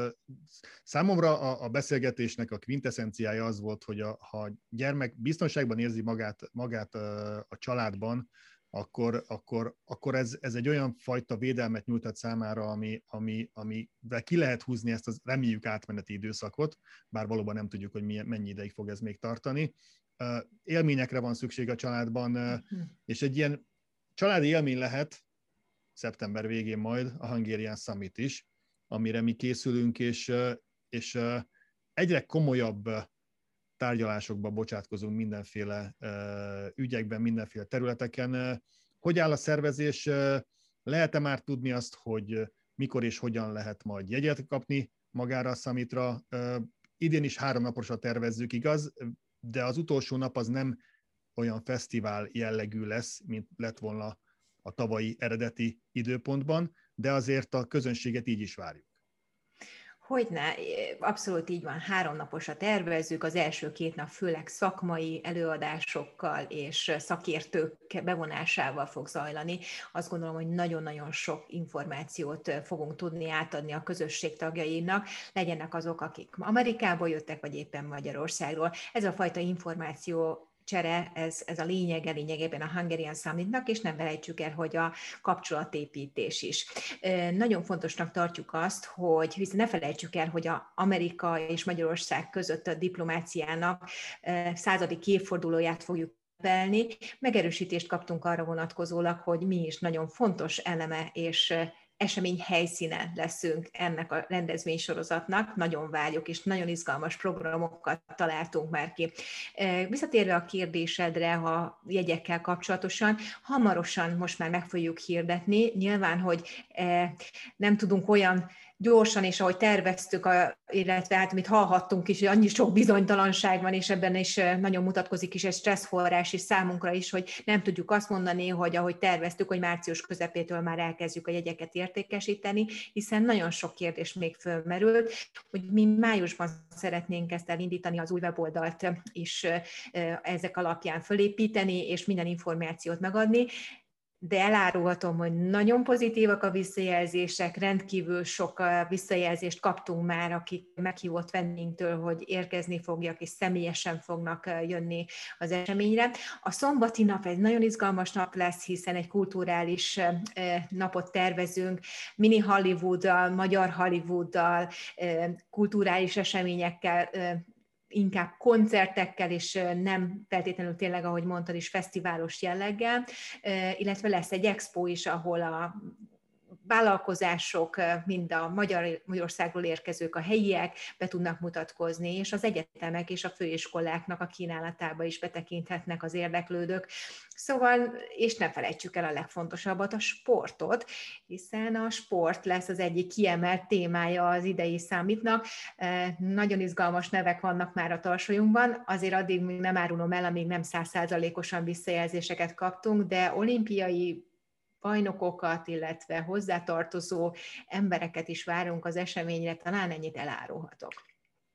számomra a, a beszélgetésnek a quintessenciája az volt, hogy a, ha a gyermek biztonságban érzi magát, magát a családban, akkor, akkor, akkor ez, ez egy olyan fajta védelmet nyújtott számára, ami, ami, amivel ki lehet húzni ezt az reméljük átmeneti időszakot, bár valóban nem tudjuk, hogy milyen, mennyi ideig fog ez még tartani. Élményekre van szükség a családban, mhm. és egy ilyen családi élmény lehet, szeptember végén majd a Hungarian Summit is, amire mi készülünk, és, és egyre komolyabb tárgyalásokba bocsátkozunk mindenféle ügyekben, mindenféle területeken. Hogy áll a szervezés? Lehet-e már tudni azt, hogy mikor és hogyan lehet majd jegyet kapni magára a summitra? Idén is három naposra tervezzük, igaz? De az utolsó nap az nem olyan fesztivál jellegű lesz, mint lett volna a tavalyi eredeti időpontban, de azért a közönséget így is várjuk. Hogyne, abszolút így van, háromnaposra tervezzük, az első két nap főleg szakmai előadásokkal és szakértők bevonásával fog zajlani. Azt gondolom, hogy nagyon-nagyon sok információt fogunk tudni átadni a közösség tagjainak, legyenek azok, akik Amerikából jöttek, vagy éppen Magyarországról. Ez a fajta információ csere, ez, ez a lényege lényegében a Hungarian Summitnak, és nem felejtsük el, hogy a kapcsolatépítés is. Nagyon fontosnak tartjuk azt, hogy hiszen ne felejtsük el, hogy a Amerika és Magyarország között a diplomáciának századik évfordulóját fogjuk Belni. Megerősítést kaptunk arra vonatkozólag, hogy mi is nagyon fontos eleme és esemény helyszíne leszünk ennek a rendezvénysorozatnak. Nagyon várjuk, és nagyon izgalmas programokat találtunk már ki. Visszatérve a kérdésedre, ha jegyekkel kapcsolatosan, hamarosan most már meg fogjuk hirdetni. Nyilván, hogy nem tudunk olyan gyorsan, és ahogy terveztük, a, illetve hát amit hallhattunk is, hogy annyi sok bizonytalanság van, és ebben is nagyon mutatkozik is egy stresszforrás is számunkra is, hogy nem tudjuk azt mondani, hogy ahogy terveztük, hogy március közepétől már elkezdjük a jegyeket értékesíteni, hiszen nagyon sok kérdés még fölmerült, hogy mi májusban szeretnénk ezt elindítani, az új weboldalt is ezek alapján fölépíteni, és minden információt megadni de elárulhatom, hogy nagyon pozitívak a visszajelzések, rendkívül sok visszajelzést kaptunk már, akik meghívott vendénktől, hogy érkezni fogjak, és személyesen fognak jönni az eseményre. A szombati nap egy nagyon izgalmas nap lesz, hiszen egy kulturális napot tervezünk, mini Hollywooddal, magyar Hollywooddal, kulturális eseményekkel inkább koncertekkel, és nem feltétlenül tényleg, ahogy mondtad is, fesztiválos jelleggel, illetve lesz egy expo is, ahol a vállalkozások, mind a Magyar, Magyarországról érkezők, a helyiek be tudnak mutatkozni, és az egyetemek és a főiskoláknak a kínálatába is betekinthetnek az érdeklődők. Szóval, és ne felejtsük el a legfontosabbat, a sportot, hiszen a sport lesz az egyik kiemelt témája az idei számítnak. Nagyon izgalmas nevek vannak már a tarsolyunkban, azért addig még nem árulom el, amíg nem százszázalékosan visszajelzéseket kaptunk, de olimpiai bajnokokat, illetve hozzátartozó embereket is várunk az eseményre, talán ennyit elárulhatok.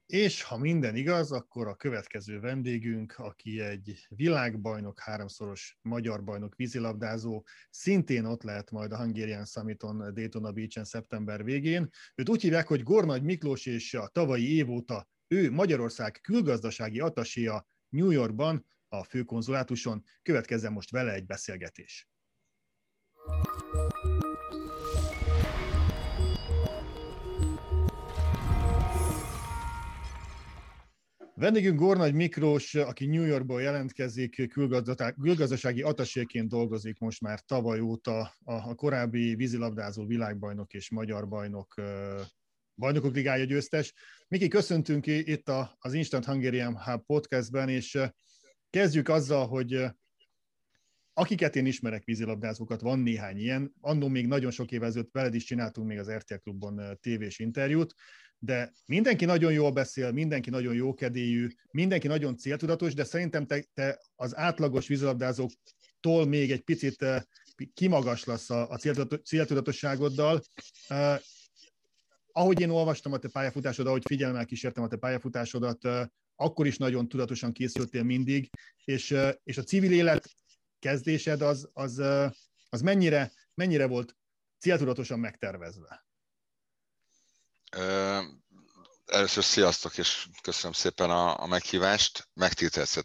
És ha minden igaz, akkor a következő vendégünk, aki egy világbajnok, háromszoros magyar bajnok vízilabdázó, szintén ott lehet majd a Hungarian Summiton Daytona Beach-en szeptember végén. Őt úgy hívják, hogy Gornagy Miklós, és a tavalyi év óta ő Magyarország külgazdasági ataséja New Yorkban, a főkonzulátuson. Következzen most vele egy beszélgetés. Vendégünk Gornagy Miklós, aki New Yorkból jelentkezik, külgazdasági ataséként dolgozik most már tavaly óta a, korábbi vízilabdázó világbajnok és magyar bajnok bajnokok ligája győztes. Miki, köszöntünk itt az Instant Hungarian Hub podcastben, és kezdjük azzal, hogy akiket én ismerek vízilabdázókat, van néhány ilyen, annó még nagyon sok éve ezelőtt veled is csináltunk még az RTL Klubban tévés interjút, de mindenki nagyon jól beszél, mindenki nagyon jókedélyű, mindenki nagyon céltudatos, de szerintem te, te az átlagos vízilabdázóktól még egy picit kimagaslasz a, a céltudatosságoddal. Ahogy én olvastam a te pályafutásodat, ahogy figyelmel kísértem a te pályafutásodat, akkor is nagyon tudatosan készültél mindig, és, és a civil élet kezdésed az, az, az mennyire, mennyire volt céltudatosan megtervezve? Először sziasztok, és köszönöm szépen a, a meghívást.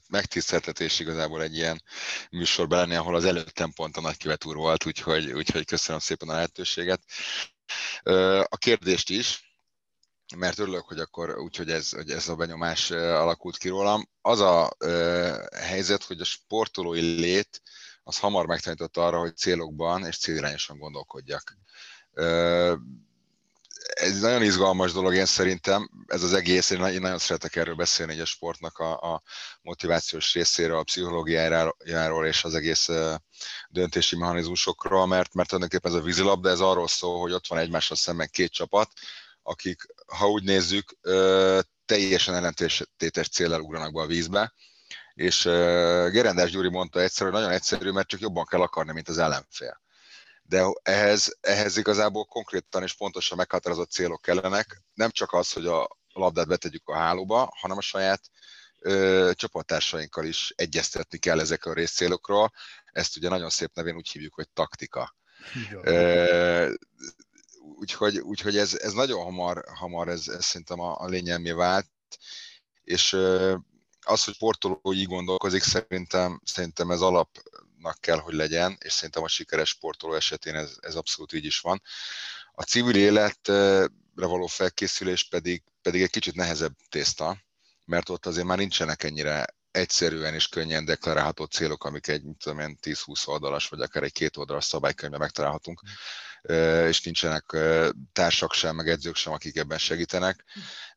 Megtiszteltetés igazából egy ilyen műsorban lenni, ahol az előttem pont a nagykövet úr volt, úgyhogy, úgyhogy köszönöm szépen a lehetőséget. A kérdést is, mert örülök, hogy akkor úgyhogy ez, hogy ez a benyomás alakult ki rólam. Az a helyzet, hogy a sportolói lét az hamar megtanította arra, hogy célokban és célirányosan gondolkodjak ez nagyon izgalmas dolog én szerintem, ez az egész, én, nagyon szeretek erről beszélni, egy a sportnak a, a motivációs részéről, a pszichológiájáról és az egész döntési mechanizmusokról, mert, mert tulajdonképpen ez a vízilabda, ez arról szól, hogy ott van egymással szemben két csapat, akik, ha úgy nézzük, teljesen ellentétes célral ugranak be a vízbe, és Gerendás Gyuri mondta egyszer, hogy nagyon egyszerű, mert csak jobban kell akarni, mint az ellenfél de ehhez, ehhez igazából konkrétan és pontosan meghatározott célok kellenek, nem csak az, hogy a labdát betegyük a hálóba, hanem a saját ö, csapattársainkkal is egyeztetni kell ezekről a részcélokról. Ezt ugye nagyon szép nevén úgy hívjuk, hogy taktika. Ö, úgyhogy, úgyhogy ez, ez nagyon hamar, hamar ez, ez szerintem a, a lényelmé vált, és az, hogy Portoló így gondolkozik, szerintem, szerintem ez alap nak kell, hogy legyen, és szerintem a sikeres sportoló esetén ez, ez abszolút így is van. A civil életre való felkészülés pedig, pedig egy kicsit nehezebb tészta, mert ott azért már nincsenek ennyire egyszerűen és könnyen deklarálható célok, amik egy, mit tudom én, 10-20 oldalas, vagy akár egy két oldalas szabálykönyvben megtalálhatunk, és nincsenek társak sem, meg edzők sem, akik ebben segítenek.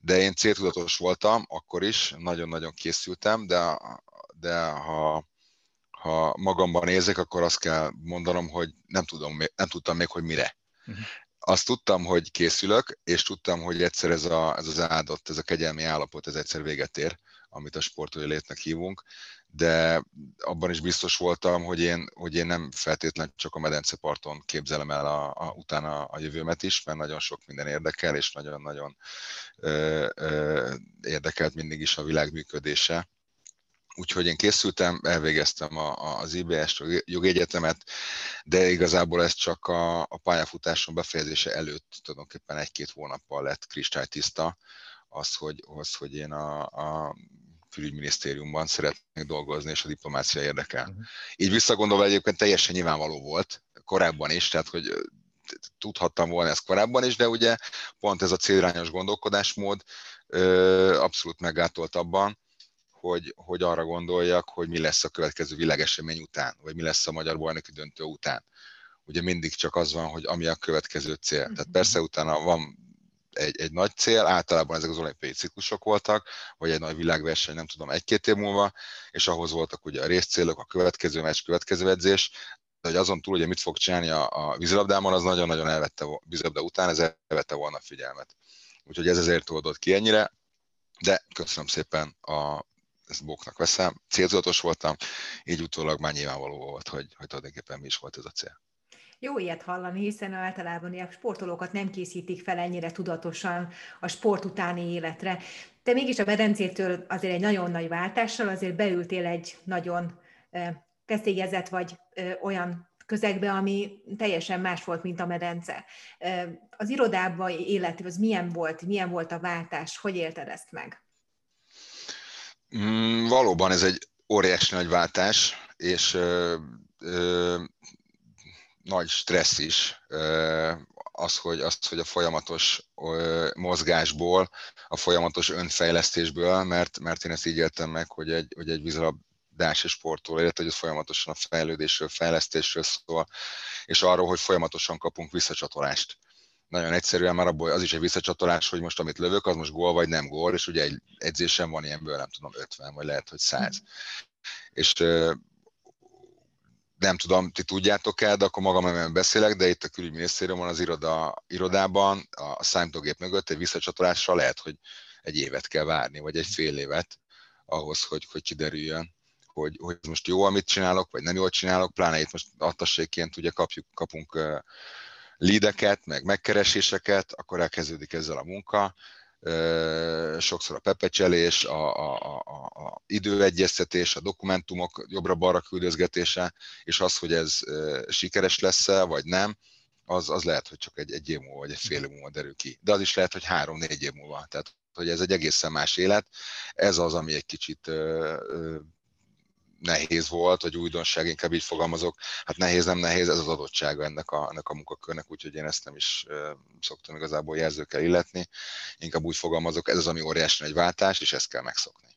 De én céltudatos voltam, akkor is, nagyon-nagyon készültem, de, de ha ha magamban érzek, akkor azt kell mondanom, hogy nem, tudom, nem tudtam még, hogy mire. Uh-huh. Azt tudtam, hogy készülök, és tudtam, hogy egyszer ez, a, ez az áldott, ez a kegyelmi állapot, ez egyszer véget ér, amit a sportolói létnek hívunk, de abban is biztos voltam, hogy én, hogy én nem feltétlenül csak a medenceparton képzelem el a, a, utána a jövőmet is, mert nagyon sok minden érdekel, és nagyon-nagyon érdekelt mindig is a világ működése. Úgyhogy én készültem, elvégeztem a, az IBS-t, a jogegyetemet, de igazából ez csak a, a pályafutásom befejezése előtt tulajdonképpen egy-két hónappal lett kristálytiszta. Az, hogy, az, hogy én a, a külügyminisztériumban szeretnék dolgozni, és a diplomácia érdekel. Uh-huh. Így visszagondolva egyébként teljesen nyilvánvaló volt, korábban is, tehát hogy tudhattam volna ezt korábban is, de ugye pont ez a célirányos gondolkodásmód ö, abszolút meggátolt abban, hogy, hogy arra gondoljak, hogy mi lesz a következő világesemény után, vagy mi lesz a magyar bajnoki döntő után. Ugye mindig csak az van, hogy ami a következő cél. Tehát mhm. persze utána van egy, egy nagy cél, általában ezek az olimpiai ciklusok voltak, vagy egy nagy világverseny, nem tudom, egy-két év múlva, és ahhoz voltak ugye a részcélok, a következő meccs, következő edzés, de hogy azon túl, hogy mit fog csinálni a, a vízilabdában, az nagyon-nagyon elvette, vízilabda után, ez elvette volna a figyelmet. Úgyhogy ez ezért oldott ki ennyire, de köszönöm szépen a ezt bóknak veszem, célzatos voltam, így utólag már nyilvánvaló volt, hogy, hogy tulajdonképpen mi is volt ez a cél. Jó ilyet hallani, hiszen általában a sportolókat nem készítik fel ennyire tudatosan a sport utáni életre. Te mégis a medencétől azért egy nagyon nagy váltással azért beültél egy nagyon feszélyezett vagy olyan közegbe, ami teljesen más volt, mint a medence. Az irodában élet, az milyen volt, milyen volt a váltás, hogy élted ezt meg? Mm, valóban ez egy óriási nagy váltás, és ö, ö, nagy stressz is az, hogy, az, hogy a folyamatos mozgásból, a folyamatos önfejlesztésből, mert, mert én ezt így éltem meg, hogy egy, hogy egy vízilabdási sportoló illetve hogy folyamatosan a fejlődésről, fejlesztésről szól, és arról, hogy folyamatosan kapunk visszacsatolást nagyon egyszerűen már abból az is egy visszacsatolás, hogy most amit lövök, az most gól vagy nem gól, és ugye egy edzésem van ilyenből, nem tudom, 50, vagy lehet, hogy 100. Mm. És nem tudom, ti tudjátok-e, de akkor magam nem beszélek, de itt a külügyminisztériumon az iroda, irodában a számítógép mögött egy visszacsatolásra lehet, hogy egy évet kell várni, vagy egy fél évet ahhoz, hogy, hogy kiderüljön, hogy, hogy most jó, amit csinálok, vagy nem jól csinálok, pláne itt most attasségként ugye kapjuk, kapunk leadeket, meg megkereséseket, akkor elkezdődik ezzel a munka, sokszor a pepecselés, a, a, a, a időegyeztetés, a dokumentumok jobbra-balra küldözgetése, és az, hogy ez sikeres lesz-e, vagy nem, az, az lehet, hogy csak egy, egy év múlva, vagy egy fél év múlva derül ki. De az is lehet, hogy három-négy év múlva. Tehát, hogy ez egy egészen más élet. Ez az, ami egy kicsit nehéz volt, vagy újdonság, inkább így fogalmazok. Hát nehéz, nem nehéz, ez az adottsága ennek a, ennek a munkakörnek, úgyhogy én ezt nem is szoktam igazából jelzőkkel illetni. Inkább úgy fogalmazok, ez az, ami óriási egy váltás, és ezt kell megszokni.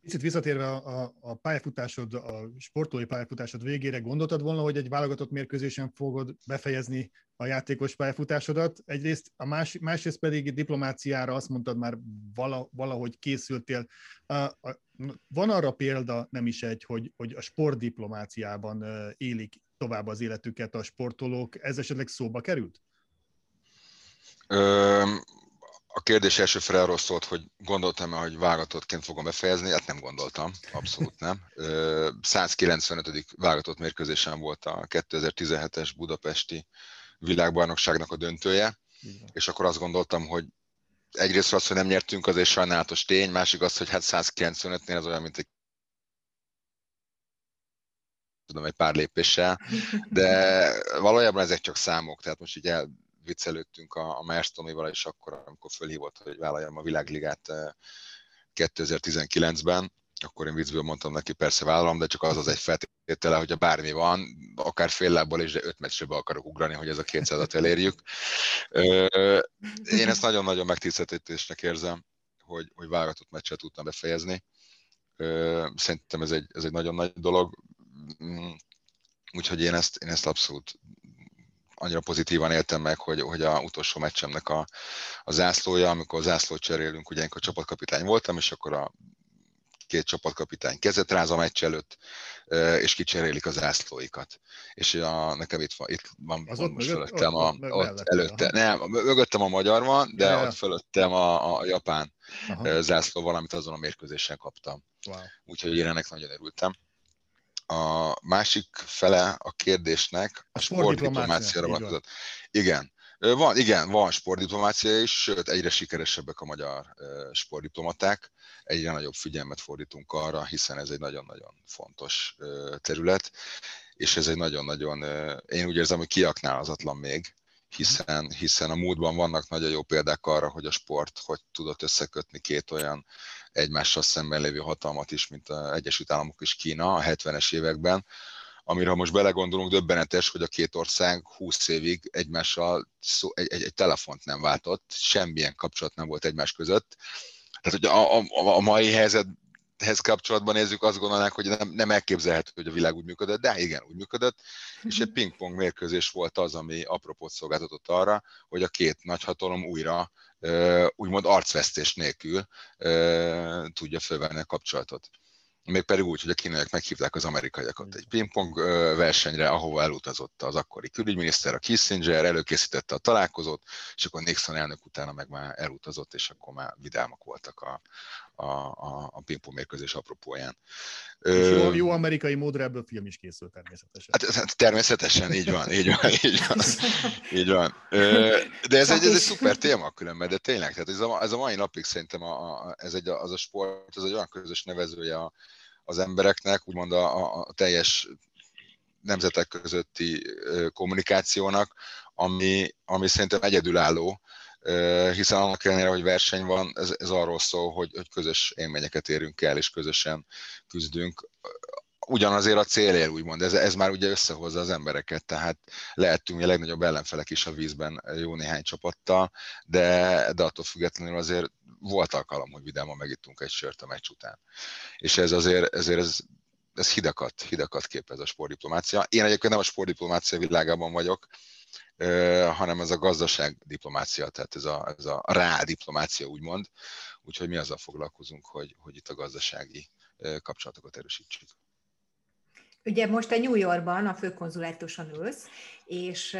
Picit visszatérve a, a, pályafutásod, a sportolói pályafutásod végére, gondoltad volna, hogy egy válogatott mérkőzésen fogod befejezni a játékos pályafutásodat? Egyrészt, a más, másrészt pedig diplomáciára azt mondtad már vala, valahogy készültél. A, a, van arra példa, nem is egy, hogy, hogy a sportdiplomáciában élik tovább az életüket a sportolók. Ez esetleg szóba került? A kérdés első fel arról szólt, hogy gondoltam-e, hogy vágatottként fogom befejezni, hát nem gondoltam, abszolút nem. 195. vágatott mérkőzésen volt a 2017-es budapesti világbajnokságnak a döntője, és akkor azt gondoltam, hogy egyrészt az, hogy nem nyertünk, az egy sajnálatos tény, másik az, hogy hát 195-nél az olyan, mint egy tudom, egy pár lépéssel, de valójában ezek csak számok, tehát most így el, viccelődtünk a, a Mersz Tomival, és akkor, amikor fölhívott, hogy vállaljam a világligát 2019-ben, eh, akkor én viccből mondtam neki, persze vállalom, de csak az az egy feltétele, hogy a bármi van, akár fél lábbal is, de öt meccsre be akarok ugrani, hogy ez a 200-at elérjük. Én ezt nagyon-nagyon megtiszteltetésnek érzem, hogy, hogy válogatott meccset tudtam befejezni. Szerintem ez egy, ez egy nagyon nagy dolog, mm, úgyhogy én ezt, én ezt abszolút annyira pozitívan éltem meg, hogy, hogy a utolsó meccsemnek a, a zászlója, amikor a zászlót cserélünk, ugye a csapatkapitány voltam, és akkor a két csapatkapitány kezet ráz a meccs előtt, és kicserélik az zászlóikat. És a, nekem itt van, itt van az ott most mögött, fölöttem, ott, a, ott, ott előtte, nem, mögöttem a magyar van, de ja, ott fölöttem a, a japán Aha. zászló, valamit azon a mérkőzésen kaptam. Wow. Úgyhogy én ennek nagyon örültem a másik fele a kérdésnek a, sportdiplomáciára vonatkozott. Igen. Van, igen, van sportdiplomácia is, sőt egyre sikeresebbek a magyar sportdiplomaták, egyre nagyobb figyelmet fordítunk arra, hiszen ez egy nagyon-nagyon fontos terület, és ez egy nagyon-nagyon, én úgy érzem, hogy kiaknálazatlan még, hiszen, hiszen a múltban vannak nagyon jó példák arra, hogy a sport hogy tudott összekötni két olyan egymással szemben lévő hatalmat is, mint az Egyesült Államok és Kína a 70-es években, amire ha most belegondolunk, döbbenetes, hogy a két ország 20 évig egymással szó, egy, egy, egy telefont nem váltott, semmilyen kapcsolat nem volt egymás között. Tehát, hogy a, a, a mai helyzethez kapcsolatban nézzük, azt gondolnánk, hogy nem, nem elképzelhető, hogy a világ úgy működött, de igen, úgy működött, és egy pingpong mérkőzés volt az, ami apropót szolgáltatott arra, hogy a két nagyhatalom újra úgymond arcvesztés nélkül tudja fölvenni a kapcsolatot. Még pedig úgy, hogy a kínaiak meghívták az amerikaiakat egy pingpong versenyre, ahova elutazott az akkori külügyminiszter, a Kissinger, előkészítette a találkozót, és akkor Nixon elnök utána meg már elutazott, és akkor már vidámak voltak a, a, a, a pingpong mérkőzés apropóján. jó, jó amerikai módra ebből film is készült természetesen. Hát, hát természetesen, így van, így van, így van. Így van. De ez egy, ez egy szuper téma különben, de tényleg, tehát ez a, ez a mai napig szerintem a, a, ez egy, az a sport, ez egy olyan közös nevezője a, az embereknek, úgymond a, a teljes nemzetek közötti kommunikációnak, ami, ami szerintem egyedülálló, hiszen annak ellenére, hogy verseny van, ez, ez arról szól, hogy, hogy közös élményeket érünk el, és közösen küzdünk. Ugyanazért a célért, úgymond, ez, ez már ugye összehozza az embereket, tehát lehetünk a legnagyobb ellenfelek is a vízben jó néhány csapattal, de, de attól függetlenül azért volt alkalom, hogy vidáman megittunk egy sört a meccs után. És ez azért, ezért ez, ez hidakat, hidakat képez a sportdiplomácia. Én egyébként nem a sportdiplomácia világában vagyok, hanem ez a gazdaság diplomácia, tehát ez a, ez a rá diplomácia úgymond, úgyhogy mi azzal foglalkozunk, hogy, hogy itt a gazdasági kapcsolatokat erősítsük. Ugye most a New Yorkban a főkonzulátuson ülsz, és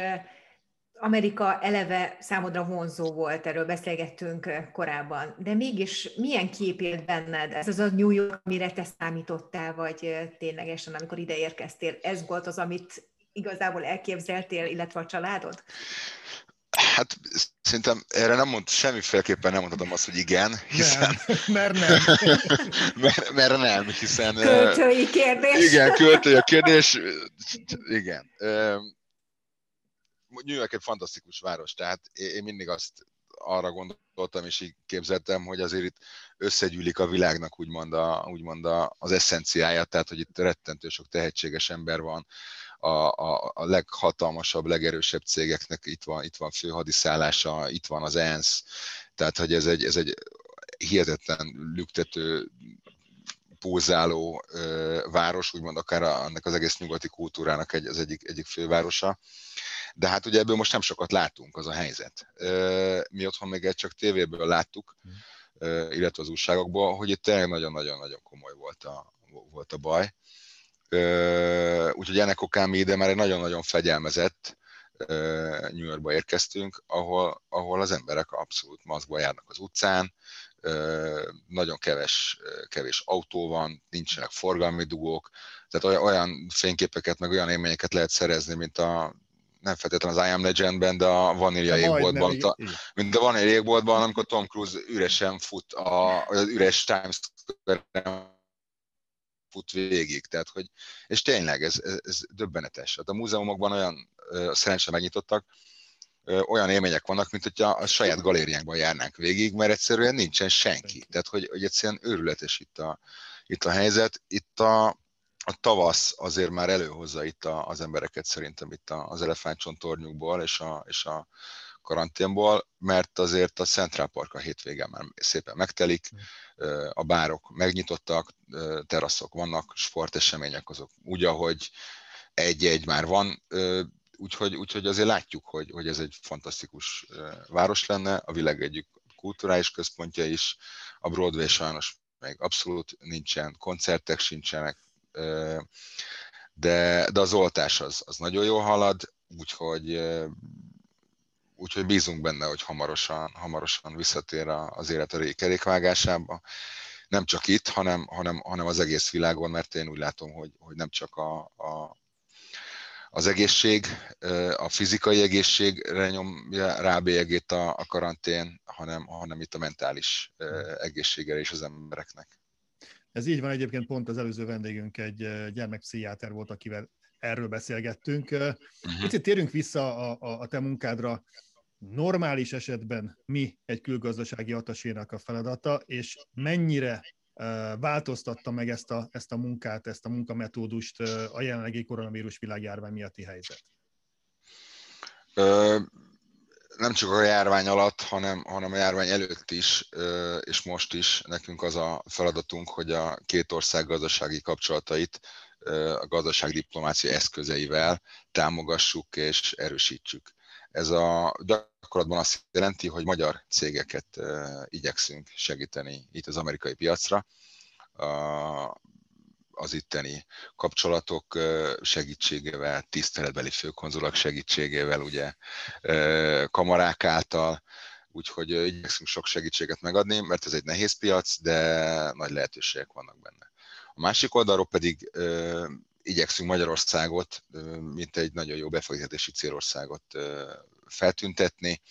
Amerika eleve számodra vonzó volt, erről beszélgettünk korábban, de mégis milyen kép élt benned? Ez az a New York, amire te számítottál, vagy ténylegesen, amikor ide érkeztél, ez volt az, amit igazából elképzeltél, illetve a családod? Hát szerintem erre nem mond, semmiféleképpen nem mondhatom azt, hogy igen, hiszen... Nem, mert nem. mert, mert nem, hiszen... Költői kérdés. Igen, költői a kérdés. Igen. New York egy fantasztikus város, tehát én mindig azt arra gondoltam, és így képzeltem, hogy azért itt összegyűlik a világnak úgymond, a, úgymond a, az eszenciája, tehát hogy itt rettentő sok tehetséges ember van, a, a, a leghatalmasabb, legerősebb cégeknek itt van, itt van főhadiszállása, itt van az ENSZ, tehát hogy ez egy, ez egy hihetetlen lüktető pulzáló ö, város, úgymond akár a, annak az egész nyugati kultúrának egy, az egyik, egyik fővárosa. De hát ugye ebből most nem sokat látunk, az a helyzet. Ö, mi otthon még egy csak tévéből láttuk, ö, illetve az újságokból, hogy itt tényleg nagyon-nagyon-nagyon komoly volt a, volt a baj. Úgyhogy ennek okán mi ide már egy nagyon-nagyon fegyelmezett New Yorkba érkeztünk, ahol, ahol az emberek abszolút maszkba járnak az utcán, nagyon keves, kevés autó van, nincsenek forgalmi dugók, tehát olyan, fényképeket, meg olyan élményeket lehet szerezni, mint a nem feltétlenül az I Am Legend-ben, de a Vanilla égboltban, a, mint a Vanilla égboltban, amikor Tom Cruise üresen fut a, az üres Times Square fut végig. Tehát, hogy, és tényleg ez, ez, ez döbbenetes. Hát a múzeumokban olyan szerencsére megnyitottak, olyan élmények vannak, mint hogyha a saját galériánkban járnánk végig, mert egyszerűen nincsen senki. Tehát, hogy, hogy egyszerűen őrületes itt a, itt a helyzet. Itt a, a tavasz azért már előhozza itt a, az embereket szerintem itt az elefántcsontornyukból és a, és a karanténból, mert azért a Central Park a hétvégen már szépen megtelik, a bárok megnyitottak, teraszok vannak, sportesemények azok úgy, ahogy egy-egy már van, úgyhogy, úgyhogy azért látjuk, hogy, hogy ez egy fantasztikus város lenne, a világ egyik kulturális központja is, a Broadway sajnos még abszolút nincsen, koncertek sincsenek, de, de az oltás az, az nagyon jól halad, úgyhogy úgyhogy bízunk benne, hogy hamarosan, hamarosan visszatér az élet a kerékvágásába. Nem csak itt, hanem, hanem, hanem az egész világon, mert én úgy látom, hogy, hogy nem csak a, a, az egészség, a fizikai egészségre nyomja rá bélyegét a, a karantén, hanem, hanem itt a mentális egészségre is az embereknek. Ez így van, egyébként pont az előző vendégünk egy gyermekpszichiáter volt, akivel erről beszélgettünk. Uh-huh. Picit térünk vissza a, a, a te munkádra normális esetben mi egy külgazdasági atasénak a feladata, és mennyire változtatta meg ezt a, ezt a munkát, ezt a munkametódust a jelenlegi koronavírus világjárvány miatti helyzet? Ö, nem csak a járvány alatt, hanem, hanem a járvány előtt is, és most is nekünk az a feladatunk, hogy a két ország gazdasági kapcsolatait a gazdaságdiplomácia eszközeivel támogassuk és erősítsük. Ez a gyakorlatban azt jelenti, hogy magyar cégeket igyekszünk segíteni itt az amerikai piacra, az itteni kapcsolatok segítségével, tiszteletbeli főkonzulak segítségével, ugye kamarák által, úgyhogy igyekszünk sok segítséget megadni, mert ez egy nehéz piac, de nagy lehetőségek vannak benne. A másik oldalról pedig igyekszünk Magyarországot, mint egy nagyon jó befektetési célországot feltüntetni.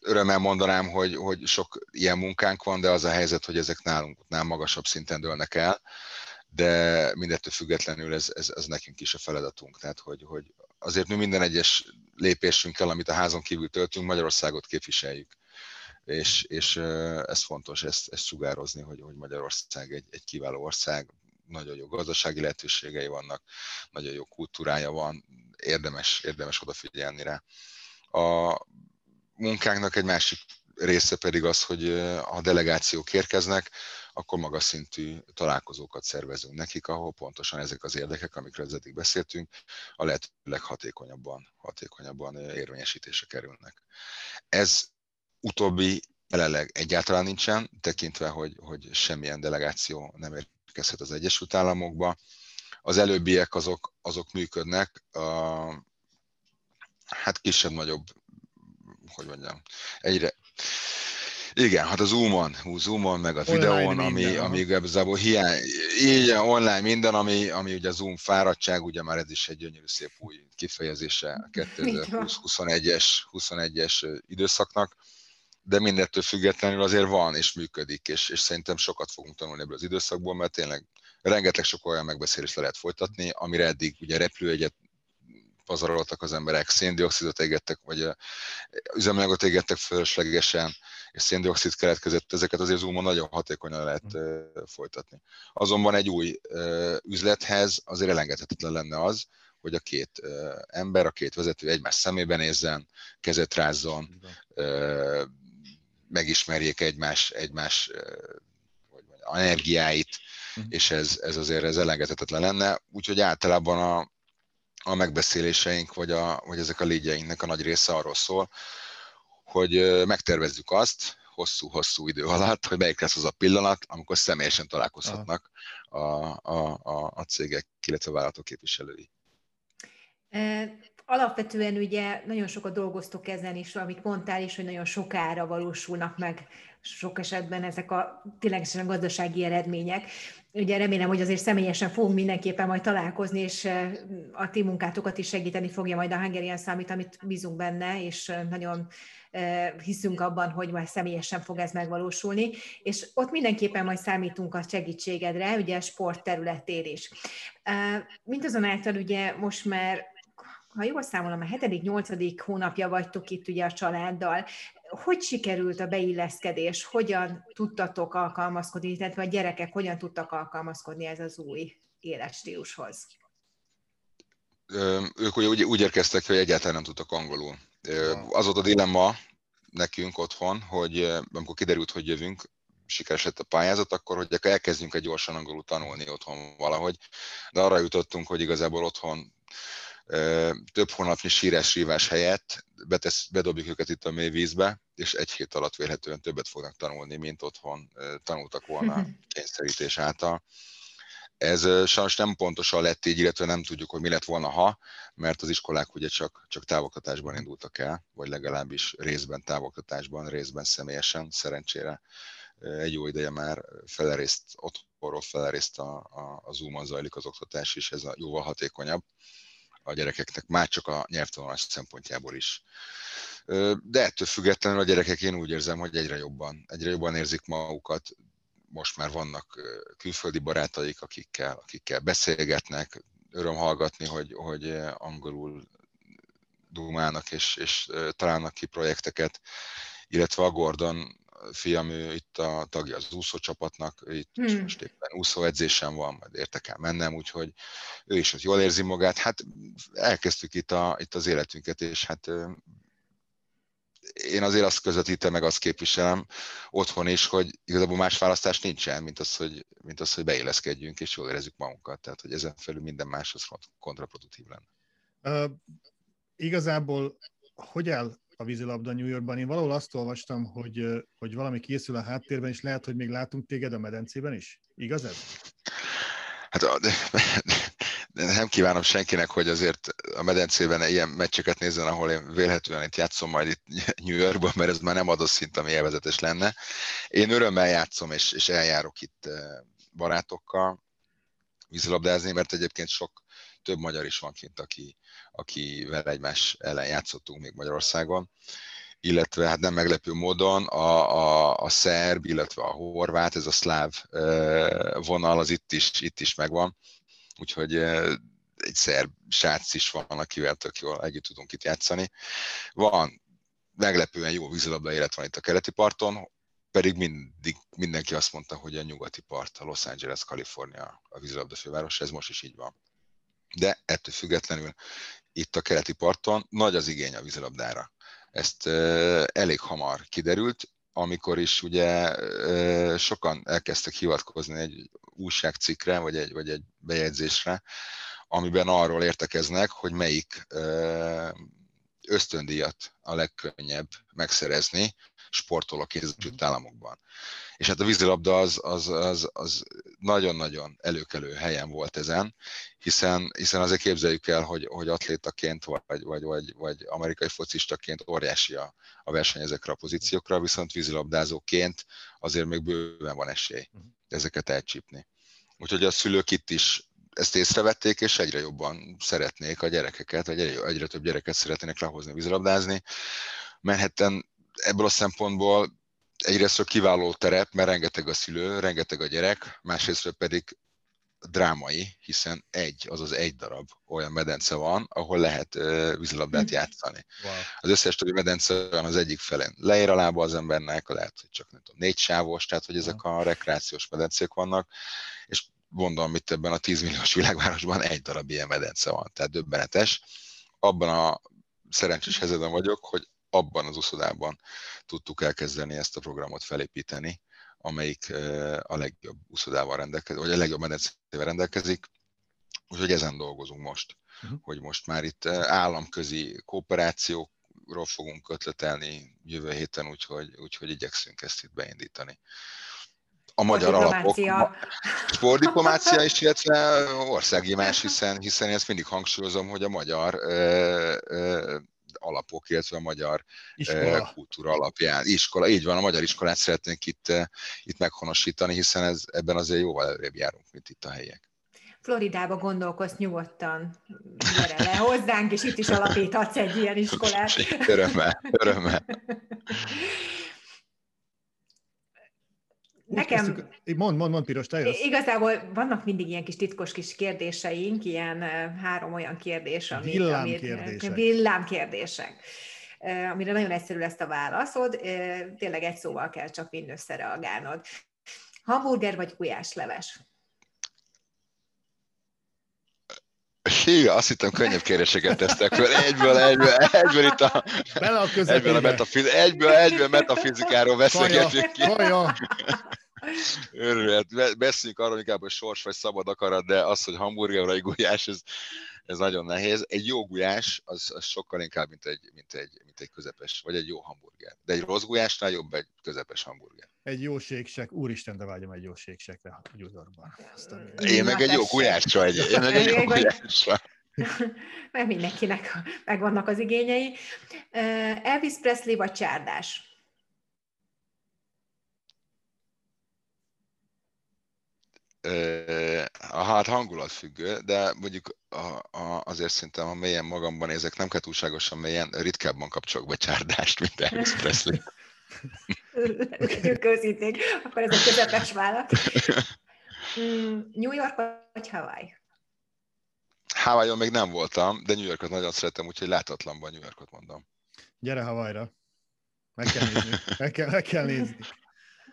Örömmel mondanám, hogy, hogy sok ilyen munkánk van, de az a helyzet, hogy ezek nálunk nálunk magasabb szinten dőlnek el, de mindettől függetlenül ez, ez, ez nekünk is a feladatunk. Tehát, hogy, hogy azért mi minden egyes lépésünkkel, amit a házon kívül töltünk, Magyarországot képviseljük. És, és ez fontos ezt, ezt sugározni, hogy, hogy Magyarország egy, egy kiváló ország, nagyon jó gazdasági lehetőségei vannak, nagyon jó kultúrája van, érdemes, érdemes odafigyelni rá. A munkánknak egy másik része pedig az, hogy a delegációk érkeznek, akkor magas szintű találkozókat szervezünk nekik, ahol pontosan ezek az érdekek, amikről eddig beszéltünk, a lehető leghatékonyabban, hatékonyabban érvényesítése kerülnek. Ez utóbbi jelenleg egyáltalán nincsen, tekintve, hogy, hogy semmilyen delegáció nem érkezhet az Egyesült Államokba. Az előbbiek azok, azok működnek, a, hát kisebb-nagyobb, hogy mondjam, egyre, igen, hát a Zoom-on, Zoom-on, meg a videón, ami, minden, ami igazából hiány, így online minden, ami, ami ugye a Zoom fáradtság, ugye már ez is egy gyönyörű szép új kifejezése a 2020-21-es 21-es időszaknak, de mindettől függetlenül azért van és működik, és, és szerintem sokat fogunk tanulni ebből az időszakból, mert tényleg rengeteg sok olyan megbeszélést le lehet folytatni, amire eddig ugye repülőegyet pazaroltak az emberek, széndiokszidot égettek, vagy üzemanyagot égettek fölöslegesen, és széndiokszid keletkezett, ezeket azért zoom nagyon hatékonyan lehet mm. folytatni. Azonban egy új üzlethez azért elengedhetetlen lenne az, hogy a két ember, a két vezető egymás szemébe nézzen, kezet rázzon, megismerjék egymás, egymás hogy mondjam, energiáit, uh-huh. és ez, ez azért ez elengedhetetlen lenne. Úgyhogy általában a, a megbeszéléseink, vagy, a, vagy ezek a légyeinknek a nagy része arról szól, hogy megtervezzük azt, hosszú-hosszú idő alatt, hogy melyik lesz az a pillanat, amikor személyesen találkozhatnak a, a, a, a cégek, illetve a vállalatok képviselői. Alapvetően ugye nagyon sokat dolgoztok ezen is, amit mondtál is, hogy nagyon sokára valósulnak meg sok esetben ezek a ténylegesen gazdasági eredmények. Ugye remélem, hogy azért személyesen fogunk mindenképpen majd találkozni, és a ti munkátokat is segíteni fogja majd a Hungarian Summit, amit bízunk benne, és nagyon hiszünk abban, hogy majd személyesen fog ez megvalósulni, és ott mindenképpen majd számítunk a segítségedre, ugye a sport területén is. Mindazonáltal ugye most már ha jól számolom, a hetedik, nyolcadik hónapja vagytok itt ugye a családdal. Hogy sikerült a beilleszkedés? Hogyan tudtatok alkalmazkodni, illetve a gyerekek hogyan tudtak alkalmazkodni ez az új életstílushoz? Ők ugye úgy, úgy érkeztek, hogy egyáltalán nem tudtak angolul. Az volt a dilemma nekünk otthon, hogy amikor kiderült, hogy jövünk, sikeres lett a pályázat, akkor hogy elkezdjünk egy gyorsan angolul tanulni otthon valahogy. De arra jutottunk, hogy igazából otthon több hónapnyi sírás rívás helyett betesz, bedobjuk őket itt a mély vízbe, és egy hét alatt vélhetően többet fognak tanulni, mint otthon tanultak volna kényszerítés által. Ez sajnos nem pontosan lett így, illetve nem tudjuk, hogy mi lett volna, ha, mert az iskolák ugye csak, csak távoktatásban indultak el, vagy legalábbis részben távoktatásban, részben személyesen, szerencsére. Egy jó ideje már felerészt otthonról, felerészt a, a, a Zoom-on zajlik az oktatás, és ez a jóval hatékonyabb a gyerekeknek, már csak a nyelvtanulás szempontjából is. De ettől függetlenül a gyerekek én úgy érzem, hogy egyre jobban, egyre jobban érzik magukat, most már vannak külföldi barátaik, akikkel, akikkel beszélgetnek, öröm hallgatni, hogy, hogy angolul dumálnak és, és találnak ki projekteket, illetve a Gordon fiam, ő itt a tagja az úszócsapatnak, itt hmm. most éppen úszóedzésen van, majd értek el mennem, úgyhogy ő is ott jól érzi magát. Hát elkezdtük itt, a, itt az életünket, és hát én azért azt közvetítem, meg azt képviselem otthon is, hogy igazából más választás nincsen, mint az, hogy, mint az, hogy beilleszkedjünk és jól érezzük magunkat. Tehát, hogy ezen felül minden más az kontraproduktív lenne. Uh, igazából hogy áll a vízilabda New Yorkban. Én valahol azt olvastam, hogy, hogy valami készül a háttérben, és lehet, hogy még látunk téged a medencében is. Igaz ez? Hát nem kívánom senkinek, hogy azért a medencében ilyen meccseket nézzen, ahol én vélhetően itt játszom majd itt New Yorkban, mert ez már nem adott szint, ami élvezetes lenne. Én örömmel játszom, és, és eljárok itt barátokkal vízilabdázni, mert egyébként sok több magyar is van kint, aki, akivel egymás ellen játszottunk még Magyarországon. Illetve hát nem meglepő módon a, a, a szerb, illetve a horvát, ez a szláv vonal az itt is, itt is megvan, úgyhogy egy szerb srác is van, akivel tök jól együtt tudunk itt játszani. Van meglepően jó vízilabda élet van itt a keleti parton, pedig mindig, mindenki azt mondta, hogy a nyugati part, a Los Angeles, Kalifornia a vízilabda főváros, ez most is így van. De ettől függetlenül itt a keleti parton nagy az igény a vízilabdára. Ezt elég hamar kiderült, amikor is ugye sokan elkezdtek hivatkozni egy újságcikkre, vagy egy, vagy egy bejegyzésre, amiben arról értekeznek, hogy melyik ösztöndíjat a legkönnyebb megszerezni sportolók az Egyesült Államokban. És hát a vízilabda az, az, az, az nagyon-nagyon előkelő helyen volt ezen, hiszen, hiszen azért képzeljük el, hogy, hogy atlétaként vagy, vagy, vagy, vagy amerikai focistaként óriási a, a verseny ezekre a pozíciókra, viszont vízilabdázóként azért még bőven van esély mhm. ezeket elcsípni. Úgyhogy a szülők itt is ezt észrevették, és egyre jobban szeretnék a gyerekeket, vagy egyre, egyre több gyereket szeretnének lehozni vízilabdázni. Manhattan ebből a szempontból egyrészt kiváló terep, mert rengeteg a szülő, rengeteg a gyerek, másrészt pedig drámai, hiszen egy, azaz egy darab olyan medence van, ahol lehet uh, vízilabdát hm. játszani. Wow. Az összes többi medence van az egyik felén. Leér a lába az embernek, lehet, hogy csak nem tudom, négy sávos, tehát hogy ezek a rekreációs medencék vannak, és mondom, itt ebben a 10 milliós világvárosban egy darab ilyen medence van, tehát döbbenetes. Abban a szerencsés helyzetben vagyok, hogy abban az uszodában tudtuk elkezdeni ezt a programot felépíteni, amelyik a legjobb uszodával rendelkezik, vagy a legjobb medencével rendelkezik, úgyhogy ezen dolgozunk most, uh-huh. hogy most már itt államközi kooperációkról fogunk ötletelni jövő héten, úgyhogy, úgyhogy igyekszünk ezt itt beindítani a magyar alapok. Spordiplomácia is, illetve országimás, hiszen, hiszen ezt mindig hangsúlyozom, hogy a magyar ö, ö, alapok, illetve a magyar iskola. kultúra alapján. Iskola, így van, a magyar iskolát szeretnénk itt, itt meghonosítani, hiszen ez, ebben azért jóval előrébb járunk, mint itt a helyiek. Floridába gondolkozz nyugodtan, gyere le hozzánk, és itt is alapíthatsz egy ilyen iskolát. Örömmel, örömmel. Nekem... Mond, mond, mond, Piros, te jössz. Igazából vannak mindig ilyen kis titkos kis kérdéseink, ilyen három olyan kérdés, ami, villámkérdések. Amit, villámkérdések amire nagyon egyszerű lesz a válaszod, tényleg egy szóval kell csak mind összereagálnod. Hamburger vagy gulyásleves? Hű, azt hittem könnyebb kérdéseket tesztek fel. Egyből, egyből, egyből itt a... Bele a egyből, a metafiz, egyből, egyből metafizikáról beszélgetünk ki. Kaja, Örület. Beszéljünk arról inkább, hogy sors vagy szabad akarat, de az, hogy hamburger vagy gulyás, ez, ez nagyon nehéz. Egy jó gulyás, az, az sokkal inkább, mint egy, mint, egy, mint egy közepes, vagy egy jó hamburger. De egy rossz gulyásnál jobb egy közepes hamburger. Egy jó séksek, úristen, de vágyom egy jó séksekre a gyúzorban. Én meg egy jó gulyásra, egy, én meg egy jó gulyásra. Mert mindenkinek megvannak az igényei. Elvis Presley vagy csárdás? Hát hangulat függő, de mondjuk a, a, azért szerintem, ha mélyen magamban nézek, nem kell túlságosan mélyen, ritkábban kapcsolok be csárdást, mint Elvis Presley. Legyünk őszinték, akkor ez a közepes vállalat. Mm, New York vagy Hawaii? Hawaii-on még nem voltam, de New Yorkot nagyon szeretem, úgyhogy látatlanban New Yorkot mondom. Gyere Hawaii-ra. Meg kell nézni. Meg kell, meg kell nézni.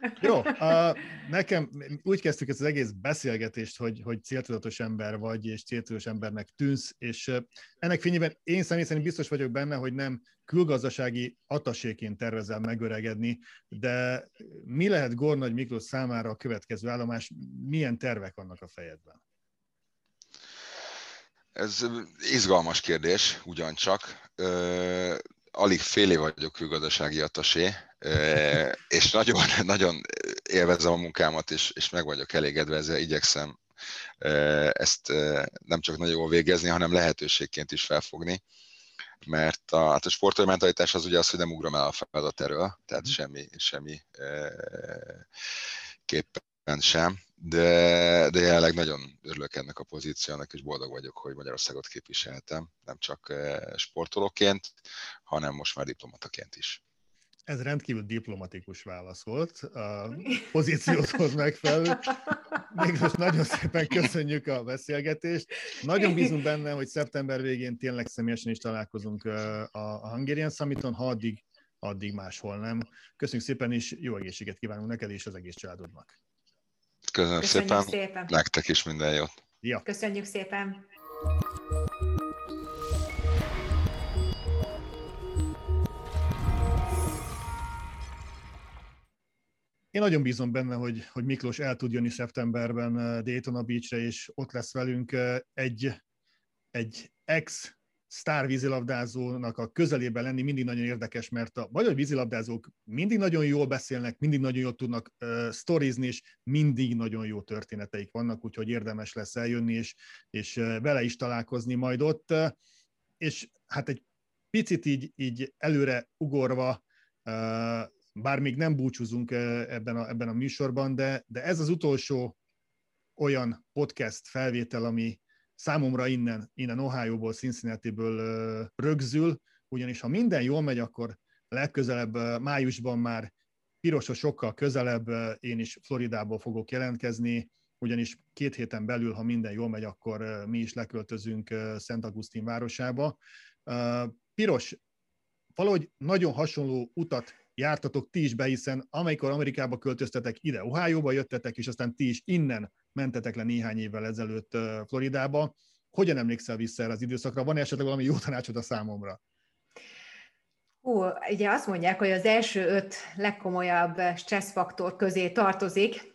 Jó, uh, nekem úgy kezdtük ezt az egész beszélgetést, hogy, hogy céltudatos ember vagy, és céltudatos embernek tűnsz, és ennek fényében én személy szerint biztos vagyok benne, hogy nem külgazdasági ataséként tervezel megöregedni, de mi lehet Gornagy Miklós számára a következő állomás, milyen tervek vannak a fejedben? Ez izgalmas kérdés, ugyancsak alig fél év vagyok külgazdasági atasé, és nagyon, nagyon élvezem a munkámat, és, és meg vagyok elégedve ezzel, igyekszem ezt nem csak nagyon jól végezni, hanem lehetőségként is felfogni, mert a, hát a sportolói mentalitás az ugye az, hogy nem ugrom el a feladat erről, tehát mm. semmi, semmi képpen sem, de, de jelenleg nagyon örülök ennek a pozíciónak, és boldog vagyok, hogy Magyarországot képviseltem, nem csak sportolóként, hanem most már diplomataként is. Ez rendkívül diplomatikus válasz volt, a pozícióhoz megfelelő. Mégis nagyon szépen köszönjük a beszélgetést. Nagyon bízunk benne, hogy szeptember végén tényleg személyesen is találkozunk a Hungarian Summiton, ha addig, addig máshol nem. Köszönjük szépen, és jó egészséget kívánunk neked és az egész családodnak. Köszönöm Köszönjük szépen. szépen. Nektek is minden jót. Ja. Köszönjük szépen. Én nagyon bízom benne, hogy, hogy Miklós el tud jönni szeptemberben Daytona Beachre, és ott lesz velünk egy, egy ex sztár vízilabdázónak a közelében lenni mindig nagyon érdekes, mert a magyar vízilabdázók mindig nagyon jól beszélnek, mindig nagyon jól tudnak uh, sztorizni, és mindig nagyon jó történeteik vannak, úgyhogy érdemes lesz eljönni, és, és uh, vele is találkozni majd ott. Uh, és hát egy picit így, így előre ugorva, uh, bár még nem búcsúzunk ebben a, ebben a műsorban, de, de ez az utolsó olyan podcast felvétel, ami, számomra innen, innen Ohio-ból, Cincinnati-ből rögzül, ugyanis ha minden jól megy, akkor legközelebb májusban már pirosra sokkal közelebb én is Floridából fogok jelentkezni, ugyanis két héten belül, ha minden jól megy, akkor mi is leköltözünk Szent Augustin városába. Piros, valahogy nagyon hasonló utat jártatok ti is be, hiszen amikor Amerikába költöztetek, ide Ohio-ba jöttetek, és aztán ti is innen mentetek le néhány évvel ezelőtt Floridába. Hogyan emlékszel vissza erre az időszakra? Van esetleg valami jó tanácsod a számomra? Hú, ugye azt mondják, hogy az első öt legkomolyabb stresszfaktor közé tartozik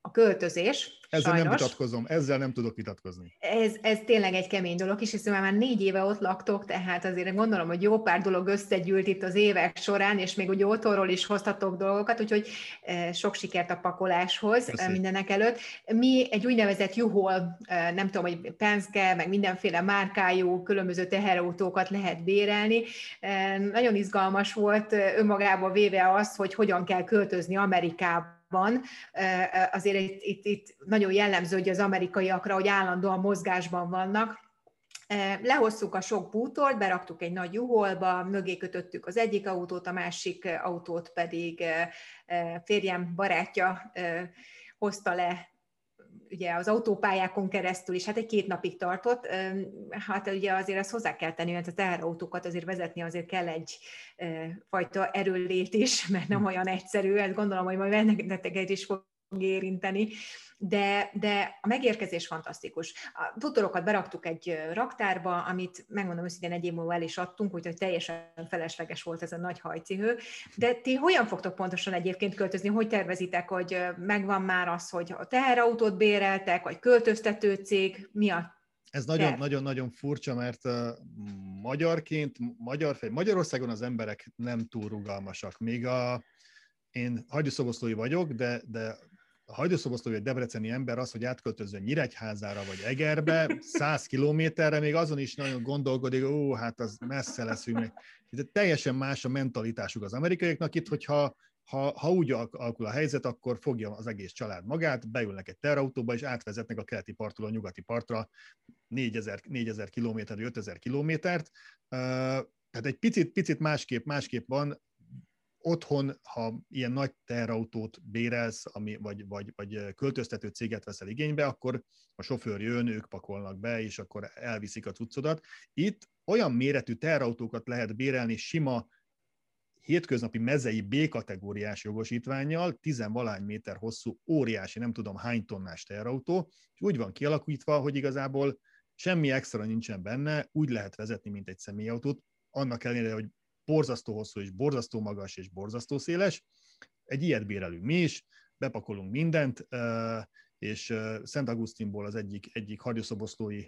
a költözés, ezzel Sajnos. nem vitatkozom, ezzel nem tudok vitatkozni. Ez, ez tényleg egy kemény dolog, és hiszen már négy éve ott laktok, tehát azért gondolom, hogy jó pár dolog összegyűlt itt az évek során, és még ugye otthonról is hoztatok dolgokat, úgyhogy e, sok sikert a pakoláshoz e, Köszönöm. mindenek előtt. Mi egy úgynevezett juhol, e, nem tudom, hogy Penske, meg mindenféle márkájú, különböző teherautókat lehet bérelni. Nagyon izgalmas volt önmagába véve az, hogy hogyan kell költözni Amerikába van, azért itt, itt, itt nagyon jellemző, hogy az amerikaiakra, hogy állandóan mozgásban vannak, Lehoztuk a sok bútort, beraktuk egy nagy juholba, mögé kötöttük az egyik autót, a másik autót pedig férjem barátja hozta le ugye az autópályákon keresztül is, hát egy két napig tartott, hát ugye azért ezt hozzá kell tenni, mert a teherautókat azért vezetni azért kell egy fajta erőlét is, mert nem hm. olyan egyszerű, ezt gondolom, hogy majd benneteket is fog érinteni, de, de a megérkezés fantasztikus. A butorokat beraktuk egy raktárba, amit megmondom őszintén egy év múlva el is adtunk, úgyhogy teljesen felesleges volt ez a nagy hajcihő. De ti hogyan fogtok pontosan egyébként költözni? Hogy tervezitek, hogy megvan már az, hogy a teherautót béreltek, vagy költöztető cég? Mi a ez nagyon-nagyon furcsa, mert uh, magyarként, magyar fej, Magyarországon az emberek nem túl rugalmasak. Még a, én hagyoszoboszlói vagyok, de, de a hajdúszoboszlói egy debreceni ember az, hogy átköltözön Nyíregyházára vagy Egerbe, 100 kilométerre, még azon is nagyon gondolkodik, ó, hát az messze leszünk. De teljesen más a mentalitásuk az amerikaiaknak itt, hogyha ha, ha úgy alakul a helyzet, akkor fogja az egész család magát, beülnek egy terautóba, és átvezetnek a keleti partról a nyugati partra 4000, 4000 kilométer, 5000 kilométert. Tehát egy picit, picit másképp, másképp van, otthon, ha ilyen nagy teherautót bérelsz, ami, vagy, vagy, vagy költöztető céget veszel igénybe, akkor a sofőr jön, ők pakolnak be, és akkor elviszik a cuccodat. Itt olyan méretű teherautókat lehet bérelni sima hétköznapi mezei B-kategóriás jogosítványjal, tizenvalány méter hosszú, óriási, nem tudom hány tonnás teherautó, és úgy van kialakítva, hogy igazából semmi extra nincsen benne, úgy lehet vezetni, mint egy személyautót, annak ellenére, hogy borzasztó hosszú és borzasztó magas és borzasztó széles. Egy ilyet bérelünk mi is, bepakolunk mindent, és Szent Augustinból az egyik, egyik hagyoszoboszlói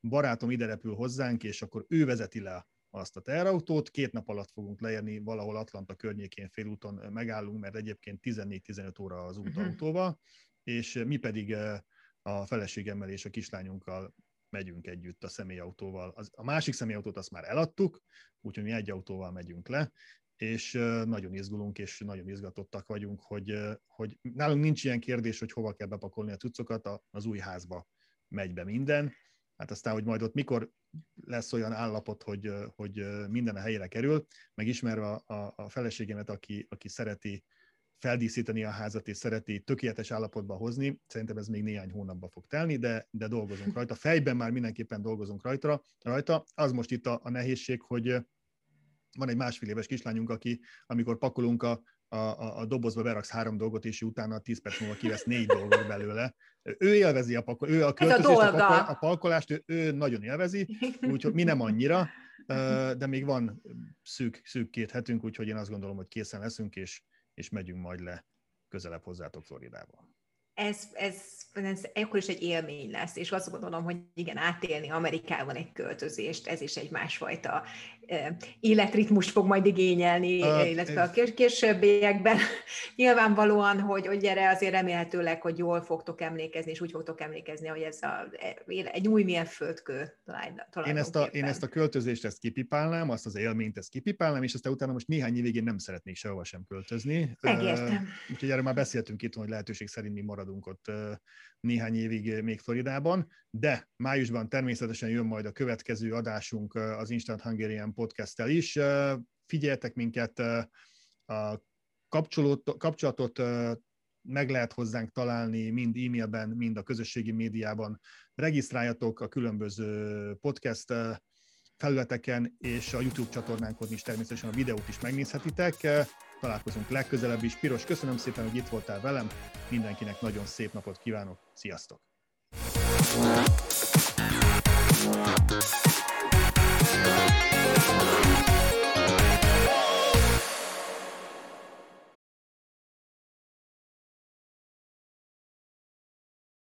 barátom ide repül hozzánk, és akkor ő vezeti le azt a teherautót, két nap alatt fogunk leérni valahol Atlanta környékén félúton megállunk, mert egyébként 14-15 óra az út mhm. autóval, és mi pedig a feleségemmel és a kislányunkkal megyünk együtt a személyautóval. Az, a másik személyautót azt már eladtuk, úgyhogy mi egy autóval megyünk le, és nagyon izgulunk, és nagyon izgatottak vagyunk, hogy, hogy nálunk nincs ilyen kérdés, hogy hova kell bepakolni a cuccokat, az új házba megy be minden. Hát aztán, hogy majd ott mikor lesz olyan állapot, hogy, hogy minden a helyére kerül, meg ismerve a, a, a feleségemet, aki, aki szereti feldíszíteni a házat és szereti tökéletes állapotba hozni. Szerintem ez még néhány hónapba fog telni, de, de dolgozunk rajta. Fejben már mindenképpen dolgozunk rajta. rajta. Az most itt a, a nehézség, hogy van egy másfél éves kislányunk, aki amikor pakolunk a, a, a, a dobozba beraksz három dolgot, és utána 10 perc múlva kivesz négy dolgot belőle. Ő élvezi a, pakol, ő a költözést, a, pakol, a pakolást, ő, ő nagyon élvezi, úgyhogy mi nem annyira, de még van szűk, szűk két hetünk, úgyhogy én azt gondolom, hogy készen leszünk, és és megyünk majd le közelebb hozzátok Floridába ez, ez, ez akkor is egy élmény lesz, és azt gondolom, hogy igen, átélni Amerikában egy költözést, ez is egy másfajta életritmust fog majd igényelni, a, illetve a későbbiekben nyilvánvalóan, hogy, hogy erre azért remélhetőleg, hogy jól fogtok emlékezni, és úgy fogtok emlékezni, hogy ez a, egy új mérföldkő én ezt, a, én ezt a költözést ezt kipipálnám, azt az élményt ezt kipipálnám, és aztán utána most néhány évig én nem szeretnék sehova sem költözni. Megértem. Uh, úgyhogy erről már beszéltünk itt, hogy lehetőség szerint mi maradunk ott uh, néhány évig még Floridában, de májusban természetesen jön majd a következő adásunk az Instant Hungarian podcast is. Figyeljetek minket, a kapcsolatot meg lehet hozzánk találni mind e-mailben, mind a közösségi médiában. Regisztráljatok a különböző podcast felületeken, és a YouTube csatornánkon is természetesen a videót is megnézhetitek. Találkozunk legközelebb is. Piros, köszönöm szépen, hogy itt voltál velem. Mindenkinek nagyon szép napot kívánok. Sziasztok! Thank you.